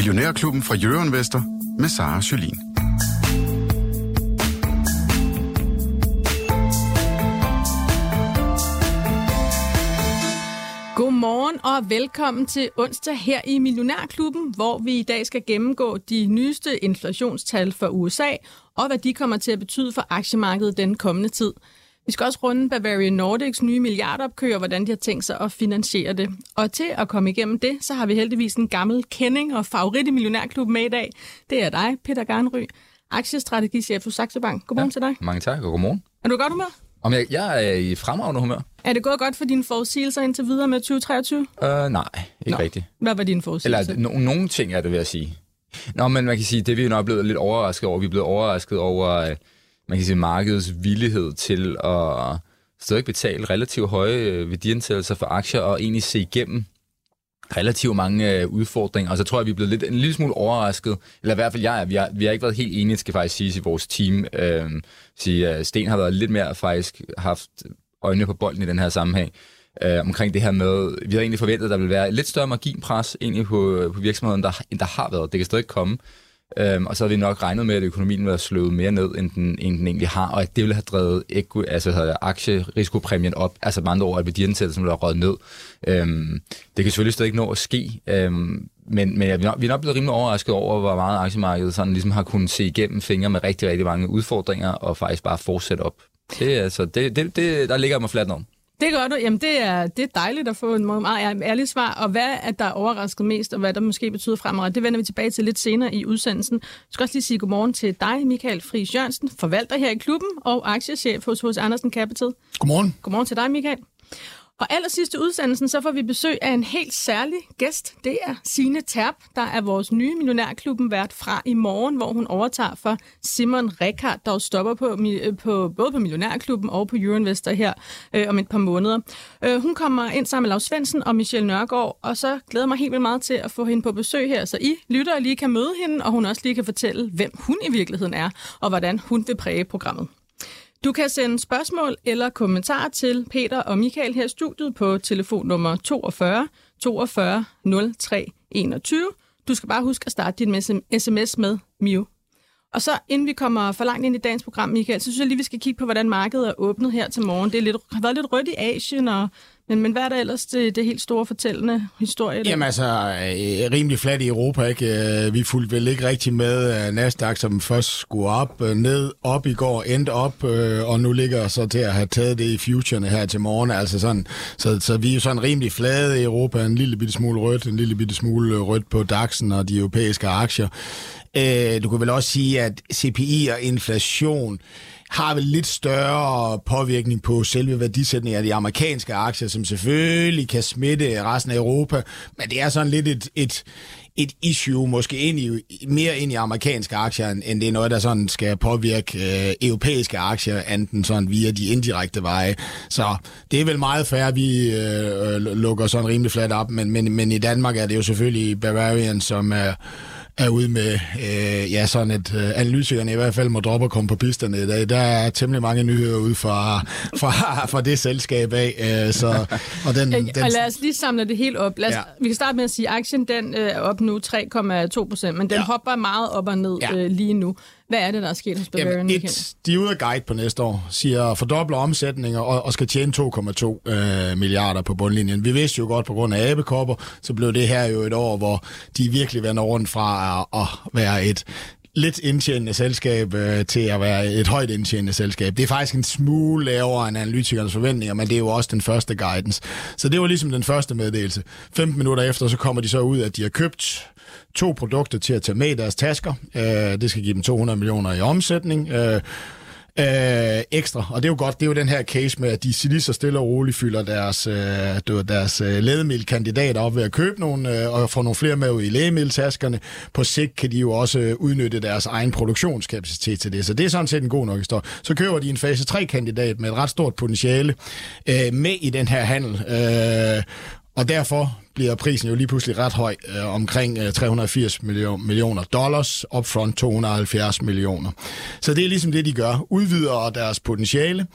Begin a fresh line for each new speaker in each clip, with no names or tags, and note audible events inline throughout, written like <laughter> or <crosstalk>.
Millionærklubben fra Jørgen Vester med Sara Sjølin.
Godmorgen og velkommen til onsdag her i Millionærklubben, hvor vi i dag skal gennemgå de nyeste inflationstal for USA og hvad de kommer til at betyde for aktiemarkedet den kommende tid. Vi skal også runde Bavarian Nordics nye milliardopkør, hvordan de har tænkt sig at finansiere det. Og til at komme igennem det, så har vi heldigvis en gammel kending og favorit i Millionærklubben med i dag. Det er dig, Peter Garnry, aktiestrategichef hos Saxo Bank. Godmorgen ja, til dig.
Mange tak, og godmorgen.
Er du godt humør?
Om jeg, jeg er i fremragende humør.
Er det gået godt for dine forudsigelser indtil videre med 2023?
Uh, nej, ikke Nå. rigtigt.
Hvad var dine forudsigelser?
Eller no, nogle ting er det, vil jeg sige. Nå, men man kan sige, det vi er nok blevet lidt overrasket over. Vi er blevet overrasket over man kan sige, markedets villighed til at stadig betale relativt høje øh, værdiansættelser for aktier og egentlig se igennem relativt mange øh, udfordringer, og så tror jeg, vi er blevet lidt, en lille smule overrasket, eller i hvert fald jeg er, vi har, vi har ikke været helt enige, skal faktisk sige, i vores team. Øhm, øh, sige, Sten har været lidt mere faktisk haft øjnene på bolden i den her sammenhæng, øh, omkring det her med, vi havde egentlig forventet, at der ville være lidt større marginpres egentlig på, øh, på virksomheden, der, end der har været. Det kan stadig komme, Øhm, og så havde vi nok regnet med, at økonomien ville have slået mere ned, end den, end den egentlig har, og at det ville have drevet equi, altså, aktierisikopræmien op, altså med andre ord, at værdiansættelsen ville have røget ned. Øhm, det kan selvfølgelig stadig ikke nå at ske, øhm, men, men vi, er nok, vi er nok blevet rimelig overrasket over, hvor meget aktiemarkedet sådan ligesom har kunnet se igennem fingre med rigtig, rigtig mange udfordringer, og faktisk bare fortsætte op. Det, altså, det, det, det, der ligger mig fladt om.
Det gør du. Jamen, det er, det er dejligt at få en meget ærlig svar. Og hvad er der overrasket mest, og hvad der måske betyder fremadrettet, det vender vi tilbage til lidt senere i udsendelsen. Jeg skal også lige sige godmorgen til dig, Michael Friis Jørgensen, forvalter her i klubben og aktiechef hos hos Andersen Capital.
Godmorgen.
Godmorgen til dig, Michael. Og allersidste udsendelsen, så får vi besøg af en helt særlig gæst. Det er Sine Terp, der er vores nye millionærklubben vært fra i morgen, hvor hun overtager for Simon Rekard, der stopper på, øh, på, både på Millionærklubben og på Euroinvestor her øh, om et par måneder. Øh, hun kommer ind sammen med Lars Svendsen og Michelle Nørgaard, og så glæder mig helt vildt meget til at få hende på besøg her, så I lytter lige kan møde hende, og hun også lige kan fortælle, hvem hun i virkeligheden er, og hvordan hun vil præge programmet. Du kan sende spørgsmål eller kommentarer til Peter og Michael her i studiet på telefonnummer 42 42 03 21. Du skal bare huske at starte din sms med MIU. Og så inden vi kommer for langt ind i dagens program, Michael, så synes jeg lige, vi skal kigge på, hvordan markedet er åbnet her til morgen. Det er lidt, har været lidt rødt i Asien, og men, men hvad er der ellers det, det helt store fortællende historie? Der?
Jamen altså, øh, rimelig fladt i Europa, ikke? Øh, vi fulgte vel ikke rigtig med øh, Nasdaq, som først skulle op, ned, op i går, endte op, og nu ligger så til at have taget det i futurene her til morgen. Altså sådan, så, så vi er jo sådan rimelig flade i Europa, en lille bitte smule rødt, en lille bitte smule rødt på DAX'en og de europæiske aktier. Du kan vel også sige, at CPI og inflation har vel lidt større påvirkning på selve værdisætningen af de amerikanske aktier, som selvfølgelig kan smitte resten af Europa, men det er sådan lidt et, et, et issue, måske ind i, mere ind i amerikanske aktier, end det er noget, der sådan skal påvirke øh, europæiske aktier, enten sådan via de indirekte veje. Så det er vel meget færre, at vi øh, lukker sådan rimelig flat op, men, men, men i Danmark er det jo selvfølgelig Bavarian, som er er ude med, øh, ja, sådan et øh, analytikerne i hvert fald må droppe og komme på pisterne i dag. Der er temmelig mange nyheder ude fra, fra, fra det selskab af. Øh, så,
og, den, den... og lad os lige samle det helt op. Lad os, ja. Vi kan starte med at sige, at aktien den øh, er op nu 3,2 procent, men den ja. hopper meget op og ned ja. øh, lige nu. Hvad er det, der er sket hos Bavarian? Jamen,
et, de er ude af guide på næste år, siger fordobler omsætninger og, og skal tjene 2,2 øh, milliarder på bundlinjen. Vi vidste jo godt, på grund af abekopper, så blev det her jo et år, hvor de virkelig vender rundt fra at, at være et lidt indtjenende selskab øh, til at være et højt indtjenende selskab. Det er faktisk en smule lavere end analytikernes forventninger, men det er jo også den første guidance. Så det var ligesom den første meddelelse. 15 minutter efter, så kommer de så ud, at de har købt to produkter til at tage med i deres tasker. Øh, det skal give dem 200 millioner i omsætning. Øh, øh, ekstra. Og det er jo godt, det er jo den her case med, at de lige så stille og roligt fylder deres, øh, deres øh, lægemiddelkandidater op ved at købe nogle, øh, og få nogle flere med ud i lægemiddeltaskerne. På sigt kan de jo også øh, udnytte deres egen produktionskapacitet til det. Så det er sådan set en god nok historie. Så køber de en fase 3-kandidat med et ret stort potentiale øh, med i den her handel. Øh, og derfor bliver prisen jo lige pludselig ret høj, øh, omkring øh, 380 million, millioner dollars, upfront 270 millioner. Så det er ligesom det, de gør. Udvider deres potentiale.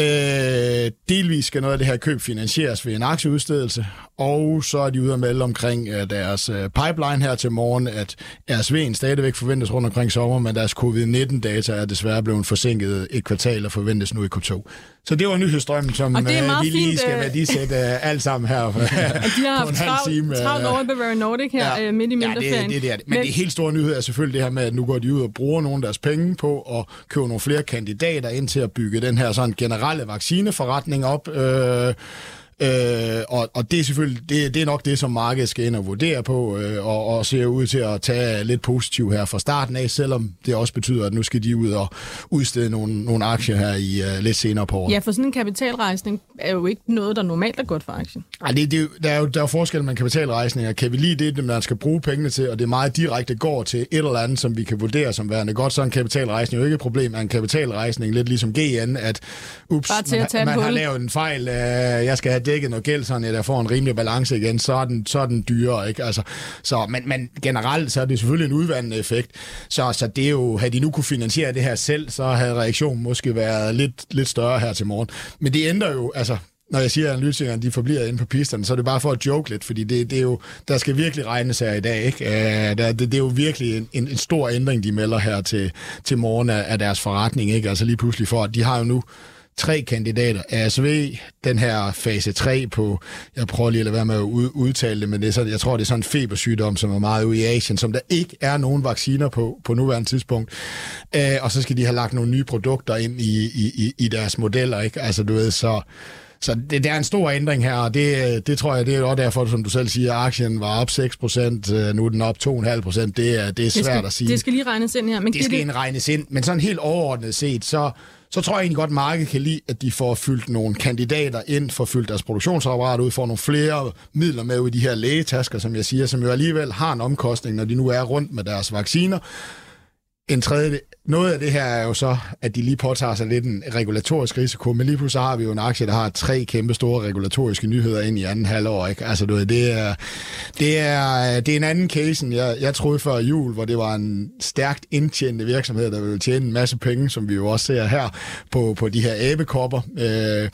Øh, delvis skal noget af det her køb finansieres ved en aktieudstedelse, og så er de ude at melde omkring uh, deres uh, pipeline her til morgen, at RSV'en stadigvæk forventes rundt omkring sommer, men deres covid-19-data er desværre blevet forsinket et kvartal og forventes nu i Q2. Så det var nyhedsstrømmen, som
meget
vi lige
fint,
skal
øh,
værdisætte uh, alt sammen her <laughs>
Og de har
på en halv time.
travlt
øh,
over i Bavarian Nordic her ja. midt i
Ja,
vinterferien.
det, det, det er det. Men, Men det helt store nyhed er selvfølgelig det her med, at nu går de ud og bruger nogle af deres penge på at købe nogle flere kandidater ind til at bygge den her sådan liberale vaccineforretning op. Øh, Øh, og, og det er selvfølgelig det, det er nok det, som markedet skal ind og vurdere på, øh, og, og ser ud til at tage lidt positivt her fra starten af, selvom det også betyder, at nu skal de ud og udstede nogle, nogle aktier her i uh, lidt senere på året.
Ja, for sådan en kapitalrejsning er jo ikke noget, der normalt er godt for aktien.
Ej, det, det, der, er jo, der er jo forskel med kapitalrejsninger. Kan vi lide det, man skal bruge pengene til, og det er meget direkte går til et eller andet, som vi kan vurdere som værende godt, så er en kapitalrejsning jo ikke et problem. Er en kapitalrejsning lidt ligesom GN, at ups, man,
et
man har lavet en fejl, øh, jeg skal have dækket noget gæld, sådan at jeg får en rimelig balance igen, så er den, så er den dyrere. Ikke? Altså, så, men, men generelt så er det selvfølgelig en udvandende effekt. Så, så det er jo, havde de nu kunne finansiere det her selv, så havde reaktionen måske været lidt, lidt større her til morgen. Men det ændrer jo, altså når jeg siger, at analytikerne de forbliver inde på pisterne, så er det bare for at joke lidt, fordi det, det er jo, der skal virkelig regnes her i dag. Ikke? Uh, det, det er jo virkelig en, en, en stor ændring, de melder her til, til morgen af, af deres forretning. Ikke? Altså lige pludselig for, at de har jo nu tre kandidater. ASV, den her fase 3 på, jeg prøver lige at lade være med at udtale det, men det er så, jeg tror, det er sådan en febersygdom, som er meget ude i Asien, som der ikke er nogen vacciner på, på nuværende tidspunkt. Uh, og så skal de have lagt nogle nye produkter ind i, i, i, i deres modeller. Ikke? Altså du ved, så så det, det er en stor ændring her, og det, det tror jeg, det er også derfor, som du selv siger, aktien var op 6 procent, nu er den op 2,5 procent. Det er, det er svært
Det skal,
at sige.
det skal lige regnes ind her. Men
det skal ind regnes ind, men sådan helt overordnet set, så, så tror jeg egentlig godt, at markedet kan lide, at de får fyldt nogle kandidater ind, får fyldt deres produktionsapparat ud, får nogle flere midler med ud i de her lægetasker, som jeg siger, som jo alligevel har en omkostning, når de nu er rundt med deres vacciner. En tredje, noget af det her er jo så, at de lige påtager sig lidt en regulatorisk risiko, men lige pludselig har vi jo en aktie, der har tre kæmpe store regulatoriske nyheder ind i anden halvår. Ikke? Altså, du ved, det, er, det, er, det er en anden case, end jeg, jeg troede før jul, hvor det var en stærkt indtjenende virksomhed, der ville tjene en masse penge, som vi jo også ser her på, på de her æbekopper. Øh,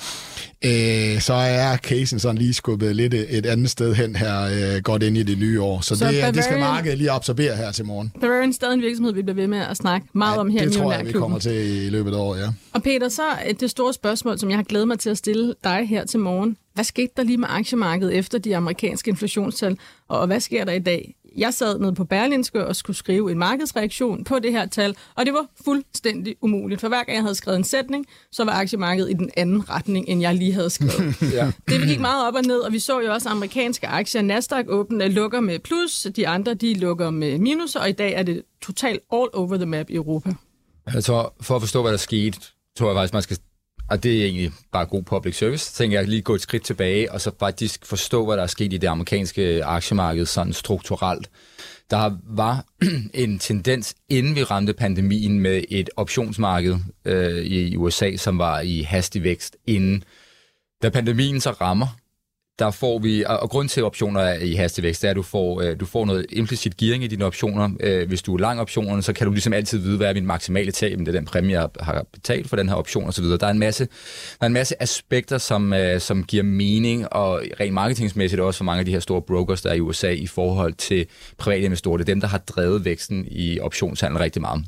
øh, så er casen sådan lige skubbet lidt et andet sted hen her, øh, godt ind i det nye år. Så,
Så
det, det skal
Bavarian-
markedet lige absorbere her til morgen.
Bavarian er stadig en virksomhed, vi bliver ved med at snakke meget om her
det
i
tror jeg, vi kommer til i løbet af året, ja.
Og Peter, så er det store spørgsmål, som jeg har glædet mig til at stille dig her til morgen. Hvad skete der lige med aktiemarkedet efter de amerikanske inflationstal, og hvad sker der i dag? Jeg sad nede på Berlinske og skulle skrive en markedsreaktion på det her tal, og det var fuldstændig umuligt. For hver gang jeg havde skrevet en sætning, så var aktiemarkedet i den anden retning, end jeg lige havde skrevet. <laughs>
Ja.
Det gik meget op og ned, og vi så jo også amerikanske aktier. Nasdaq åbne lukker med plus, de andre de lukker med minus, og i dag er det totalt all over the map i Europa.
Jeg tror, for at forstå, hvad der skete, tror jeg faktisk, man skal og det er egentlig bare god public service, så tænker jeg lige gå et skridt tilbage, og så faktisk forstå, hvad der er sket i det amerikanske aktiemarked sådan strukturelt. Der var <clears throat> en tendens, inden vi ramte pandemien, med et optionsmarked øh, i USA, som var i hastig vækst inden. Da pandemien så rammer, der får vi, og grund til optioner i hastig vækst, det er, at du får, øh, du får noget implicit gearing i dine optioner. Øh, hvis du er lang optionerne, så kan du ligesom altid vide, hvad er min maksimale tab, det er den præmie, jeg har betalt for den her option osv. Der er en masse, der er en masse aspekter, som, øh, som giver mening, og rent marketingsmæssigt også for mange af de her store brokers, der er i USA i forhold til private investorer. Det er dem, der har drevet væksten i optionshandel rigtig meget.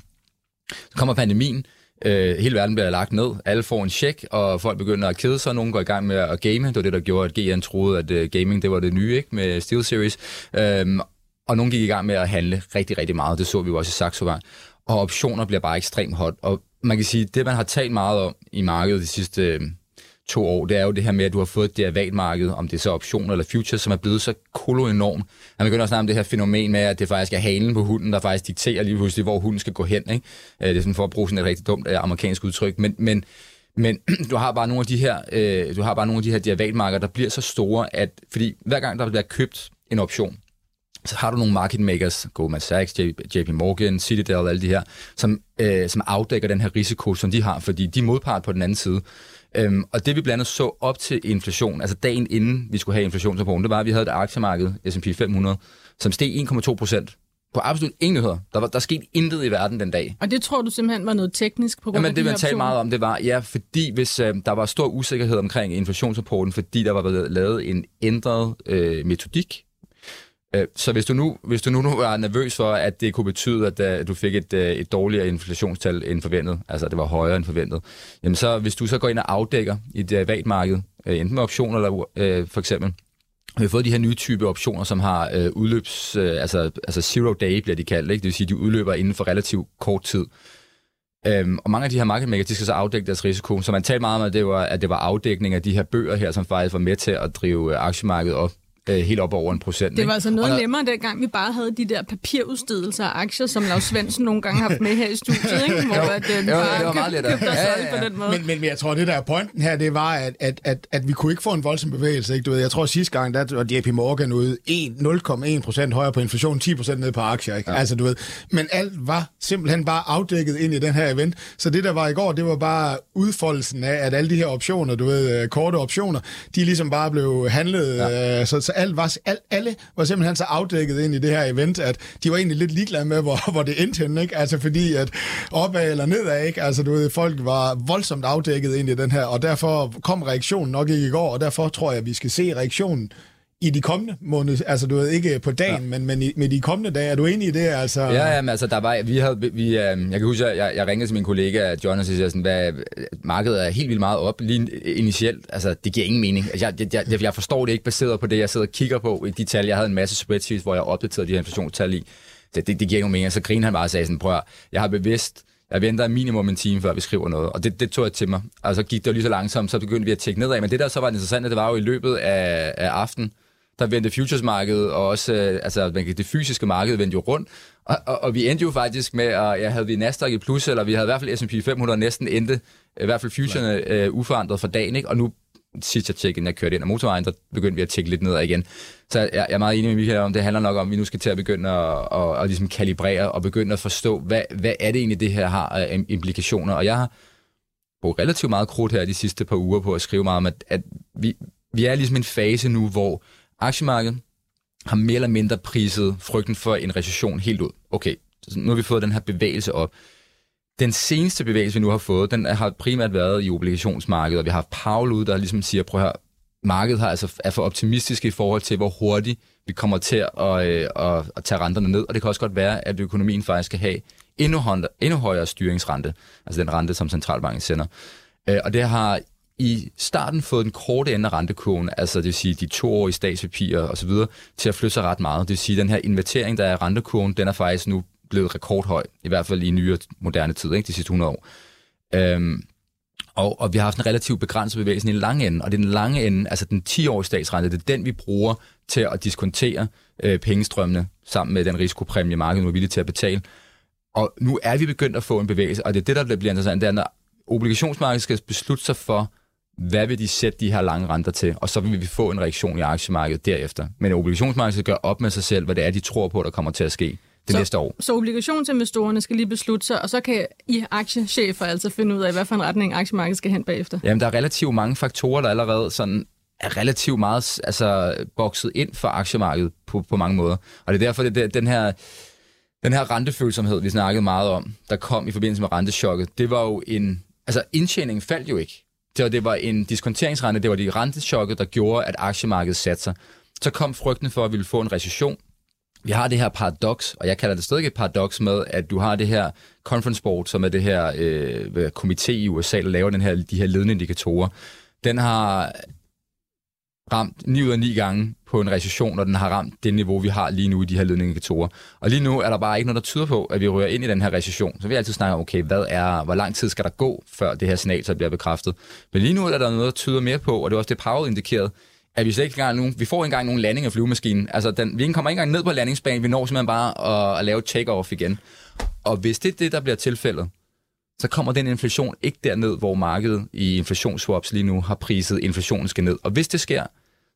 Så kommer pandemien, Øh, hele verden bliver lagt ned, alle får en check, og folk begynder at kede sig, nogen går i gang med at game. Det var det, der gjorde, at GN troede, at uh, gaming det var det nye ikke med Steel Series. Øhm, og nogen gik i gang med at handle rigtig, rigtig meget. Det så vi jo også i Saxo var. Og optioner bliver bare ekstremt hot. Og man kan sige, det man har talt meget om i markedet de sidste øh, to år, det er jo det her med, at du har fået et derivatmarked, om det er så optioner eller futures, som er blevet så kolo enorm. Man begynder at snakke om det her fænomen med, at det faktisk er halen på hunden, der faktisk dikterer lige pludselig, hvor hunden skal gå hen. Ikke? Øh, det er sådan for at bruge sådan et rigtig dumt øh, amerikansk udtryk. Men, men, men <clears throat> du har bare nogle af de her, øh, du har bare nogle af de her derivatmarkeder, der bliver så store, at fordi hver gang der bliver købt en option, så har du nogle market makers, Goldman Sachs, JP Morgan, Citadel, og alle de her, som, øh, som afdækker den her risiko, som de har, fordi de er modpart på den anden side. Øhm, og det vi blandt andet så op til inflation, altså dagen inden vi skulle have inflationsrapporten, det var, at vi havde et aktiemarked, S&P 500, som steg 1,2 procent På absolut ingen nyheder. Der, var, der skete intet i verden den dag.
Og det tror du simpelthen var noget teknisk på grund
Jamen,
af
det,
de
man talte meget om, det var, ja, fordi hvis øh, der var stor usikkerhed omkring inflationsrapporten, fordi der var blevet lavet en ændret øh, metodik, Øh, så hvis du, nu, hvis du nu, nu var nervøs for, at det kunne betyde, at øh, du fik et, øh, et dårligere inflationstal end forventet, altså at det var højere end forventet, jamen så hvis du så går ind og afdækker i et derivatmarked, øh, enten med optioner eller øh, for eksempel, vi har fået de her nye type optioner, som har øh, udløbs, øh, altså, altså zero day bliver de kaldt, ikke? det vil sige, de udløber inden for relativt kort tid. Øhm, og mange af de her market makers, de skal så afdække deres risiko. Så man talte meget om, at det var, at det var afdækning af de her bøger her, som faktisk var med til at drive aktiemarkedet op øh, helt op over en procent.
Det
ikke?
var altså noget
Og der-
nemmere, dengang vi bare havde de der papirudstedelser af aktier, som Lars Svendsen nogle gange har haft med her i studiet, ikke? <laughs> hvor at, øh,
jo,
bare
det var meget
købte,
Ja,
ja,
ja,
på den måde.
Men, men, men jeg tror, det der er pointen her, det var, at, at, at, at vi kunne ikke få en voldsom bevægelse. Ikke? Du ved, jeg tror sidste gang, der var JP Morgan ude 1 0,1 procent højere på inflation, 10 procent ned på aktier. Ikke? Ja. Altså, du ved. Men alt var simpelthen bare afdækket ind i den her event. Så det, der var i går, det var bare udfoldelsen af, at alle de her optioner, du ved, øh, korte optioner, de ligesom bare blev handlet. Ja. Øh, så, så alt var, alt, alle var simpelthen så afdækket ind i det her event, at de var egentlig lidt ligeglade med, hvor, hvor det endte henne, ikke? Altså fordi, at opad eller nedad, ikke? Altså du ved, folk var voldsomt afdækket ind i den her, og derfor kom reaktionen nok ikke i går, og derfor tror jeg, at vi skal se reaktionen i de kommende måneder, altså du ved, ikke på dagen, ja. men, men i, med de kommende dage. Er du enig i det? Altså,
Ja, ja, men altså, der var, vi havde, vi, øh, jeg kan huske, at jeg, jeg ringede til min kollega John og siger sådan, hvad, markedet er helt vildt meget op lige initielt. Altså, det giver ingen mening. Altså, Jeg, jeg, jeg, jeg forstår det ikke baseret på det, jeg sidder og kigger på i de tal. Jeg havde en masse spreadsheets, hvor jeg opdaterede de her inflationstal i. Så det, det giver ikke nogen mening. Så griner han bare og sagde sådan, prøv at, jeg har bevidst, jeg venter minimum en time, før vi skriver noget. Og det, det tog jeg til mig. Altså gik det jo lige så langsomt, så begyndte vi at tjekke nedad. Men det der så var interessant, det var jo i løbet af, af aftenen, der vendte futuresmarkedet, og også øh, altså, man kan- det fysiske marked vendte jo rundt. Og, og, og vi endte jo faktisk med, at ja, havde vi Nasdaq i plus, eller vi havde i hvert fald S&P 500 næsten endte, i hvert fald futurene øh, uforandret for dagen, ikke? og nu sidst jeg tjekkede, inden jeg kørte ind ad motorvejen, der begyndte vi at tjekke lidt nedad igen. Så jeg, jeg er meget enig med Michael om, det handler nok om, at vi nu skal til at begynde at, at, at ligesom kalibrere og begynde at forstå, hvad, hvad er det egentlig, det her har af implikationer. Og jeg har brugt relativt meget krudt her de sidste par uger på at skrive meget om, at, at vi, vi er ligesom i en fase nu, hvor aktiemarkedet har mere eller mindre priset frygten for en recession helt ud. Okay, så nu har vi fået den her bevægelse op. Den seneste bevægelse, vi nu har fået, den har primært været i obligationsmarkedet, og vi har haft Paul ude, der ligesom siger, prøv her, markedet har altså, er for optimistisk i forhold til, hvor hurtigt vi kommer til at, øh, at, at tage renterne ned, og det kan også godt være, at økonomien faktisk skal have endnu, endnu højere styringsrente, altså den rente, som centralbanken sender. Øh, og det har i starten fået den korte ende af rentekurven, altså det vil sige de toårige statspapirer osv., til at flytte sig ret meget. Det vil sige, at den her invertering, der er i rentekurven, den er faktisk nu blevet rekordhøj, i hvert fald i nyere moderne tid, ikke, de sidste 100 år. Øhm, og, og vi har haft en relativt begrænset bevægelse i den lange ende, og det er den lange ende, altså den 10-årige statsrente, det er den, vi bruger til at diskontere øh, pengestrømmene sammen med den risikopræmie, markedet nu er villig til at betale. Og nu er vi begyndt at få en bevægelse, og det er det, der bliver interessant, det er, når obligationsmarkedet skal beslutte sig for, hvad vil de sætte de her lange renter til, og så vil vi få en reaktion i aktiemarkedet derefter. Men obligationsmarkedet gøre op med sig selv, hvad det er, de tror på, der kommer til at ske det
Så-
næste år.
Så obligationsinvestorerne skal lige beslutte sig, og så kan I aktiechefer altså finde ud af, hvad for en retning aktiemarkedet skal hen bagefter.
Jamen, der er relativt mange faktorer, der allerede sådan er relativt meget altså, bokset ind for aktiemarkedet på, på mange måder. Og det er derfor, det, det, den her den her rentefølsomhed, vi snakkede meget om, der kom i forbindelse med rentechokket, det var jo en... Altså, indtjeningen faldt jo ikke. Det det var en diskonteringsrente, det var de rentechokket, der gjorde, at aktiemarkedet satte sig. Så kom frygten for, at vi ville få en recession. Vi har det her paradoks, og jeg kalder det stadig et paradoks med, at du har det her conference board, som er det her øh, komité i USA, der laver den her, de her ledende indikatorer. Den har ramt 9 ud af 9 gange på en recession, når den har ramt det niveau, vi har lige nu i de her ledningsindikatorer. Og lige nu er der bare ikke noget, der tyder på, at vi rører ind i den her recession. Så vi altid snakker om, okay, hvad er, hvor lang tid skal der gå, før det her signal så bliver bekræftet. Men lige nu er der noget, der tyder mere på, og det er også det, Powell indikerede, at vi slet ikke engang nogen, vi får ikke engang nogen landing af flyvemaskinen. Altså, den, vi kommer ikke engang ned på landingsbanen, vi når simpelthen bare at, at lave take-off igen. Og hvis det er det, der bliver tilfældet, så kommer den inflation ikke derned, hvor markedet i inflationsswaps lige nu har priset, inflationen skal ned. Og hvis det sker,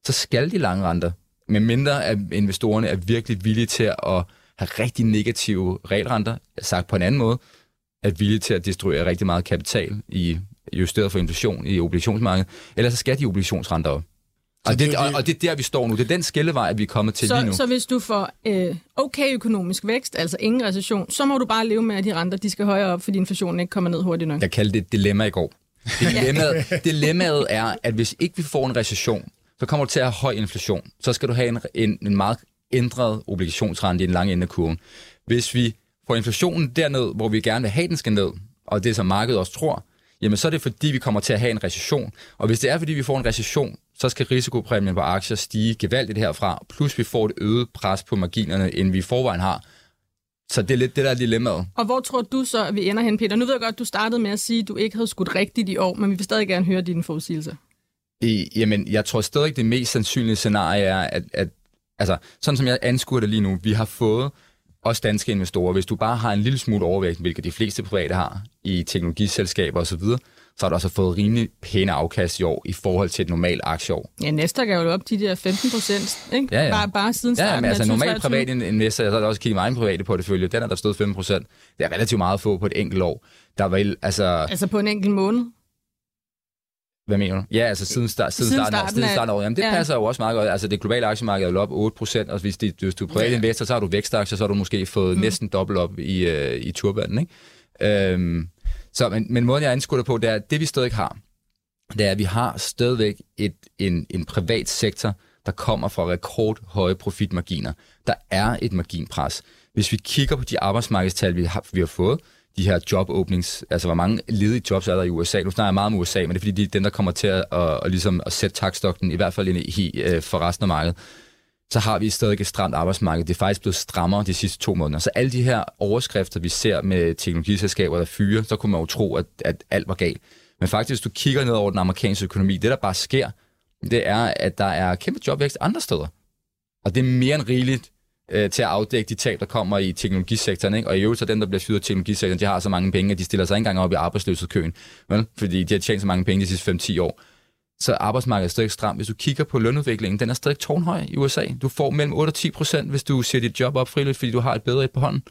så skal de lange renter, med mindre at investorerne er virkelig villige til at have rigtig negative realrenter, sagt på en anden måde, er villige til at destruere rigtig meget kapital i justeret for inflation i obligationsmarkedet, ellers så skal de obligationsrenter op. Og
det er
og, og det er der, vi står nu. Det er den skillevej, vi er kommet til lige nu.
Så, så hvis du får øh, okay økonomisk vækst, altså ingen recession, så må du bare leve med, at de renter de skal højere op, fordi inflationen ikke kommer ned hurtigt nok.
Jeg kaldte det et dilemma i går. <laughs> Dilemmaet, dilemmaet er, at hvis ikke vi får en recession, så kommer du til at have høj inflation. Så skal du have en, en, en meget ændret obligationsrente i den lange ende af kurven. Hvis vi får inflationen derned, hvor vi gerne vil have, den skal ned, og det som markedet også tror, jamen så er det fordi, vi kommer til at have en recession. Og hvis det er fordi, vi får en recession, så skal risikopræmien på aktier stige gevaldigt herfra, plus vi får et øget pres på marginerne, end vi i forvejen har. Så det er lidt det, der er dilemmaet.
Og hvor tror du så, at vi ender hen, Peter? Nu ved jeg godt, du startede med at sige, at du ikke havde skudt rigtigt i år, men vi vil stadig gerne høre dine forudsigelser.
I, jamen, jeg tror stadig, det mest sandsynlige scenarie er, at, at altså, sådan som jeg anskuer det lige nu, vi har fået også danske investorer, hvis du bare har en lille smule overvægt, hvilket de fleste private har i teknologiselskaber osv., så har du også fået rimelig pæne afkast i år i forhold til et normalt aktieår.
Ja, næste er jo op de der 15 procent, ikke?
Ja, ja.
Bare, bare siden starten
Ja, men altså normalt
2023.
privat investor, jeg har også kigget meget private portefølje, den er der stået 5 procent. Det er relativt meget få på et enkelt år. Der var, altså,
Altså på en enkelt måned.
Hvad mener du? Ja, altså siden, start, siden,
Siden
starten,
starten
siden
af-
starten af året. Jamen, det
ja.
passer jo også meget godt. Altså, det globale aktiemarked er jo op 8 procent, og hvis, det, hvis du er privat investor, så har du vækstaktier, så har du måske fået mm. næsten dobbelt op i, øh, i turbanen, ikke? Øhm, så, men, men måden, jeg anskuer det på, det er, at det vi stadig har, det er, at vi har stadigvæk et, en, en privat sektor, der kommer fra rekordhøje profitmarginer. Der er et marginpres. Hvis vi kigger på de arbejdsmarkedstal, vi har, vi har fået, de her job openings, altså hvor mange ledige jobs er der i USA. Nu snakker jeg meget om USA, men det er fordi, de er dem, der kommer til at, at, at, ligesom at sætte takstokken, i hvert fald i, i, øh, for resten af markedet. Så har vi stadig et stramt arbejdsmarked. Det er faktisk blevet strammere de sidste to måneder. Så alle de her overskrifter, vi ser med teknologiselskaber, der fyrer, så kunne man jo tro, at, at alt var galt. Men faktisk, hvis du kigger ned over den amerikanske økonomi, det der bare sker, det er, at der er kæmpe jobvækst andre steder. Og det er mere end rigeligt øh, til at afdække de tab, der kommer i teknologisektoren. Ikke? Og i øvrigt så dem, der bliver fyret i teknologisektoren, de har så mange penge, at de stiller sig ikke engang op i arbejdsløshedskøen. Vel? Fordi de har tjent så mange penge de sidste 5-10 år. Så arbejdsmarkedet er stadig stramt. Hvis du kigger på lønudviklingen, den er stadig tårnhøj i USA. Du får mellem 8 og 10 procent, hvis du siger dit job op frivilligt, fordi du har et bedre et på hånden.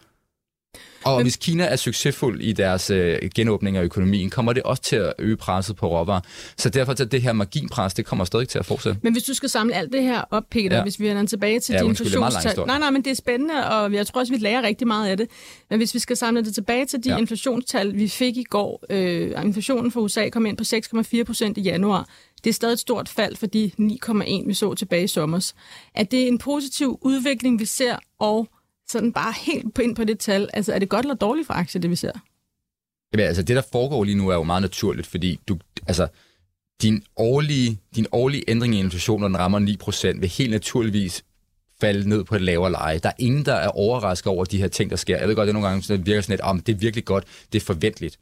Og
Men-
hvis Kina er succesfuld i deres øh, genåbning af økonomien, kommer det også til at øge presset på råvarer. Så derfor til det her marginpres, det kommer stadig til at fortsætte.
Men hvis du skal samle alt det her op, Peter, ja. Hvis vi vender tilbage til
Ja,
de inflationstal... Nej, nej, men det er spændende, og jeg tror også, vi lærer rigtig meget af det. Men hvis vi skal samle det tilbage til de. Ja. inflationstal, vi fik i går. Øh, inflationen for USA kom ind på 6,4 procent i januar. Det er stadig et stort fald for de 9,1, vi så tilbage i sommer. Er det en positiv udvikling, vi ser, og sådan bare helt på ind på det tal? Altså, er det godt eller dårligt for aktier, det vi ser?
Jamen, altså, det, der foregår lige nu, er jo meget naturligt, fordi du, altså, din årlige, din årlige ændring i inflationen, når den rammer 9%, vil helt naturligvis falde ned på et lavere leje. Der er ingen, der er overrasket over de her ting, der sker. Jeg ved godt, det nogle gange sådan, det virker sådan lidt, om det er virkelig godt, det er forventeligt.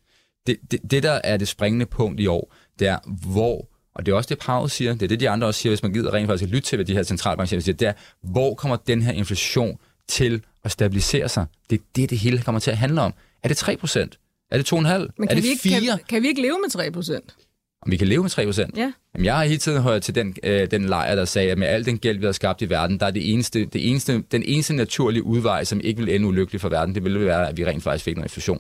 Det, det, det, der er det springende punkt i år, det er, hvor, og det er også det, Paul siger, det er det, de andre også siger, hvis man gider rent faktisk at lytte til, hvad de her centralbankchefer siger, det er, hvor kommer den her inflation til at stabilisere sig? Det er det, det hele kommer til at handle om. Er det 3% Er det 2,5?
Men
er
kan,
det
vi ikke,
4?
kan, kan vi ikke leve med 3 procent?
Om vi kan leve med 3
Ja.
Jamen, jeg har hele tiden hørt til den, øh, den lejr, der sagde, at med al den gæld, vi har skabt i verden, der er det eneste, det eneste, den eneste naturlige udvej, som ikke vil ende ulykkeligt for verden, det ville være, at vi rent faktisk fik noget inflation.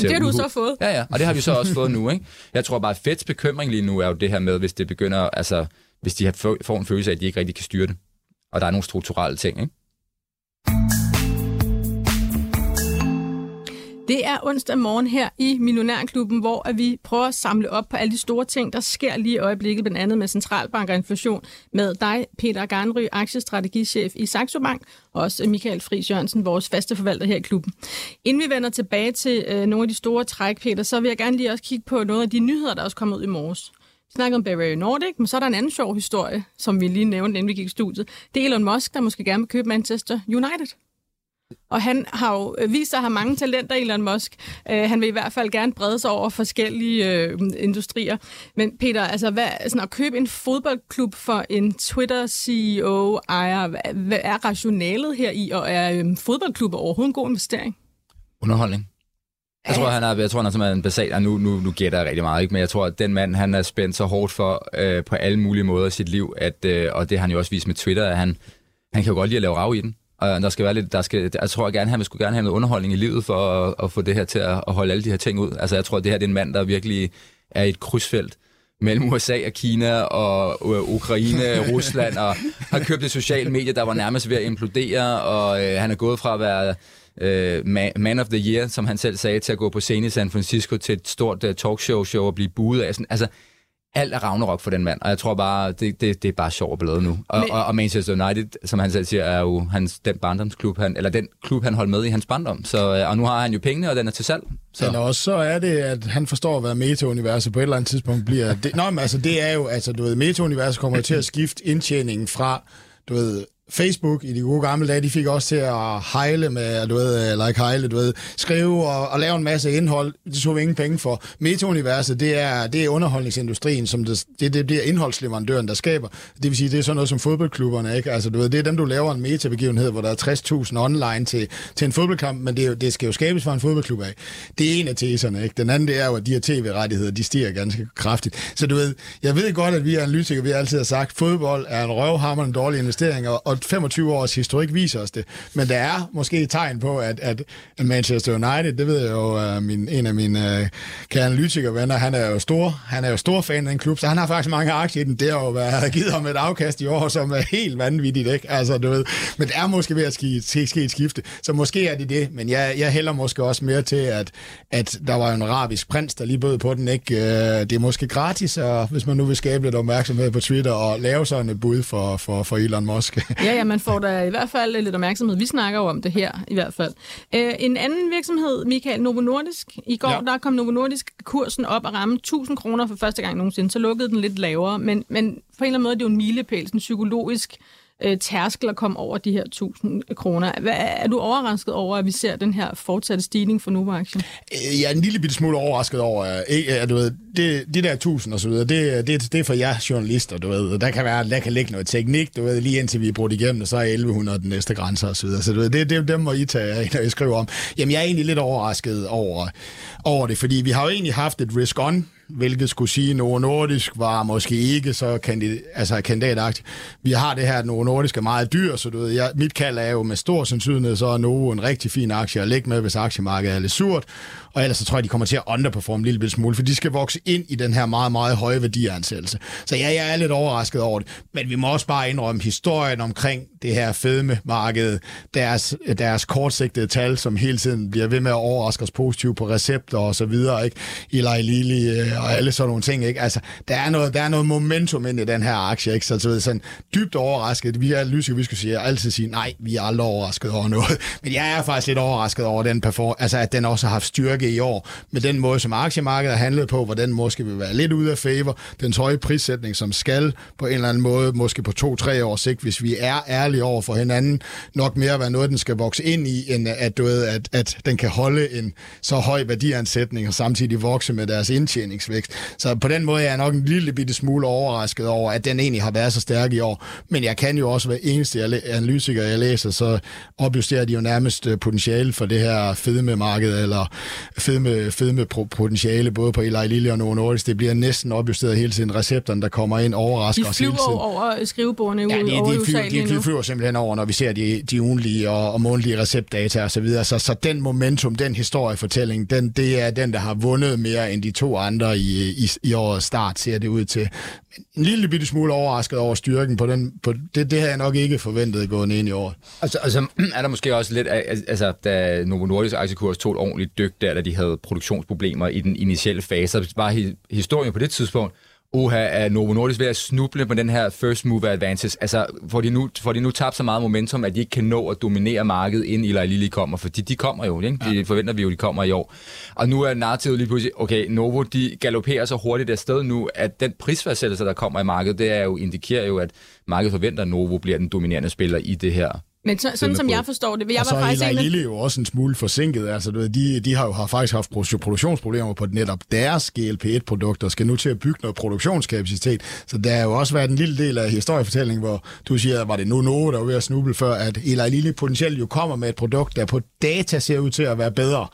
Det har du så fået.
Ja, ja, og det har vi så også fået nu, ikke? Jeg tror bare, at Feds bekymring lige nu er jo det her med, hvis det begynder, altså, hvis de får en følelse af, at de ikke rigtig kan styre det. Og der er nogle strukturelle ting, ikke?
Det er onsdag morgen her i Millionærklubben, hvor at vi prøver at samle op på alle de store ting, der sker lige i øjeblikket, blandt andet med centralbank og inflation, med dig, Peter Garnry, aktiestrategichef i Saxo Bank, og også Michael Friis Jørgensen, vores faste forvalter her i klubben. Inden vi vender tilbage til øh, nogle af de store træk, Peter, så vil jeg gerne lige også kigge på nogle af de nyheder, der er også kommet ud i morges. Vi snakker om Bavaria Nordic, men så er der en anden sjov historie, som vi lige nævnte, inden vi gik i studiet. Det er Elon Musk, der måske gerne vil købe Manchester United. Og han har jo øh, vist sig at have mange talenter, Elon Musk. Uh, han vil i hvert fald gerne brede sig over forskellige uh, industrier. Men Peter, altså hvad, sådan at købe en fodboldklub for en Twitter-CEO, ejer, hvad, hvad er rationalet her i, og er um, fodboldklub overhovedet en god investering?
Underholdning. Jeg tror, han er, jeg tror, han er simpelthen basalt, og nu, nu, nu gætter jeg rigtig meget, ikke? men jeg tror, at den mand, han er spændt så hårdt for øh, på alle mulige måder i sit liv, at, øh, og det har han jo også vist med Twitter, at han, han kan jo godt lide at lave rav i den. Og der skal være lidt, der skal, jeg tror gerne, han skulle gerne have noget underholdning i livet for at, at få det her til at, at holde alle de her ting ud. Altså jeg tror, at det her det er en mand, der virkelig er i et krydsfelt mellem USA og Kina og øh, Ukraine og <laughs> Rusland, og har købt et socialt medie, der var nærmest ved at implodere, og øh, han er gået fra at være øh, man of the year, som han selv sagde, til at gå på scene i San Francisco til et stort uh, talkshow show og blive buet af. Sådan, altså, alt er Ragnarok for den mand, og jeg tror bare, det, det, det er bare sjovt blade nu. Og, Men... og, og Manchester United, som han selv siger, er jo hans, den barndomsklub, han, eller den klub, han holdt med i hans barndom. Så, øh, og nu har han jo pengene, og den er til salg.
Så. Men også så er det, at han forstår, hvad meta-universet på et eller andet tidspunkt bliver. Det, nå, men altså, det er jo, altså, du ved, meta-universet kommer til at skifte indtjeningen fra, du ved, Facebook i de gode gamle dage, de fik også til at hejle med, du ved, øh, like hejle, du ved, skrive og, og lave en masse indhold. Det tog vi ingen penge for. Metauniverset, det er, det er underholdningsindustrien, som det, det, det bliver indholdsleverandøren, der skaber. Det vil sige, det er sådan noget som fodboldklubberne, ikke? Altså, du ved, det er dem, du laver en metabegivenhed, hvor der er 60.000 online til, til en fodboldkamp, men det, er det skal jo skabes for en fodboldklub af. Det er en af teserne, ikke? Den anden, det er jo, at de her tv-rettigheder, de stiger ganske kraftigt. Så du ved, jeg ved godt, at vi er analytikere, vi har altid har sagt, fodbold er en røvhammer, en dårlig investering, og, og 25 års historik viser os det. Men der er måske et tegn på, at, at Manchester United, det ved jeg jo, uh, min, en af mine uh, kære analytikervenner, han er jo stor, han er jo stor fan af den klub, så han har faktisk mange aktier i den. Det har jo været, <laughs> givet ham et afkast i år, som er helt vanvittigt, ikke? Altså, du ved. Men det er måske ved at ske, ske, ske et skifte, så måske er det det, men jeg, jeg hælder måske også mere til, at, at der var en arabisk prins, der lige bød på den, ikke? Uh, det er måske gratis, og hvis man nu vil skabe lidt opmærksomhed på Twitter og lave sådan et bud for, for, for Elon Musk
ja, ja, man får da i hvert fald lidt opmærksomhed. Vi snakker jo om det her i hvert fald. Øh, en anden virksomhed, Michael Novo Nordisk. I går ja. der kom Novo Nordisk kursen op og ramme 1000 kroner for første gang nogensinde. Så lukkede den lidt lavere, men, men på en eller anden måde det er jo en milepæl, sådan psykologisk øh, tærskel at komme over de her 1000 kroner. Hvad, er du overrasket over, at vi ser den her fortsatte stigning for Novo-aktien?
Øh, jeg er en lille bitte smule overrasket over, øh, at øh, du ved, det, de der 1000 og så videre, det, det, det er for jer journalister, du ved. Der kan, være, der kan ligge noget teknik, du ved, lige indtil vi er brugt igennem, og så er 1100 den næste grænse og så videre. Så du ved, det, det, dem må I tage, <laughs> når I skriver om. Jamen, jeg er egentlig lidt overrasket over, over det, fordi vi har jo egentlig haft et risk-on hvilket skulle sige, at Novo Nordisk var måske ikke så kandidat, altså kandidatagtigt. Vi har det her, at Novo Nordisk er meget dyr, så du ved, jeg, mit kald er jo med stor sandsynlighed, så er Novo en rigtig fin aktie at lægge med, hvis aktiemarkedet er lidt surt. Og ellers så tror jeg, de kommer til at underperforme en lille smule, for de skal vokse ind i den her meget, meget høje værdiansættelse. Så ja, jeg er lidt overrasket over det. Men vi må også bare indrømme historien omkring det her fedmemarked, deres, deres kortsigtede tal, som hele tiden bliver ved med at overraske os positivt på recepter og så videre, ikke? Eli Lilly øh, og alle sådan nogle ting, ikke? Altså, der er noget, der er noget momentum ind i den her aktie, ikke? Så, så sådan dybt overrasket. Vi er lyse, vi skulle sige, altid sige, nej, vi er aldrig overrasket over noget. <laughs> Men jeg er faktisk lidt overrasket over den perform altså at den også har haft styrke i år, med den måde, som aktiemarkedet har handlet på, hvor den måske vil være lidt ude af favor, den høje prissætning, som skal på en eller anden måde, måske på to-tre års sigt, hvis vi er ærlige over for hinanden, nok mere være noget, den skal vokse ind i, end at, du ved, at, at den kan holde en så høj værdiansætning og samtidig vokse med deres indtjeningsvækst. Så på den måde er jeg nok en lille bitte smule overrasket over, at den egentlig har været så stærk i år. Men jeg kan jo også være eneste analytiker, jeg læser, så opjusterer de jo nærmest øh, potentiale for det her fedmemarked, eller fedme, fedme potentiale, både på Eli Lille og Novo Nordisk. Det bliver næsten opjusteret hele tiden. Recepterne, der kommer ind, overrasker
os hele tiden. over skrivebordene ja, de, over
de, flyver, de, de flyver simpelthen over, når vi ser de, de ugenlige og, og månedlige receptdata osv. Så, videre. så, så den momentum, den historiefortælling, den, det er den, der har vundet mere end de to andre i, i, i årets start, ser det ud til. En lille bitte smule overrasket over styrken på den. På, det, det havde jeg nok ikke forventet gående ind i år.
Altså, altså <clears throat> er der måske også lidt, altså da Novo Nordisk aktiekurs tog et ordentligt dyk der, da de havde produktionsproblemer i den initielle fase, så var historien på det tidspunkt, Oha, er Novo Nordisk ved at snuble på den her first mover advantage? Altså, får de nu, får de nu tabt så meget momentum, at de ikke kan nå at dominere markedet, inden Eli Lilly kommer? Fordi de kommer jo, ikke? De ja. forventer vi jo, de kommer i år. Og nu er narrativet lige pludselig, okay, Novo, de galopperer så hurtigt afsted nu, at den prisfærdsættelse, der kommer i markedet, det er jo, indikerer jo, at markedet forventer, at Novo bliver den dominerende spiller i det her
men så, sådan som jeg forstår det, jeg
og
var faktisk...
Så er Lille jo også en smule forsinket. Altså, du ved, de, de har jo har faktisk haft produktionsproblemer på netop deres GLP-1-produkter, og skal nu til at bygge noget produktionskapacitet. Så der har jo også været en lille del af historiefortællingen, hvor du siger, var det nu noget, der var ved at snuble før, at Eli Lille potentielt jo kommer med et produkt, der på data ser ud til at være bedre.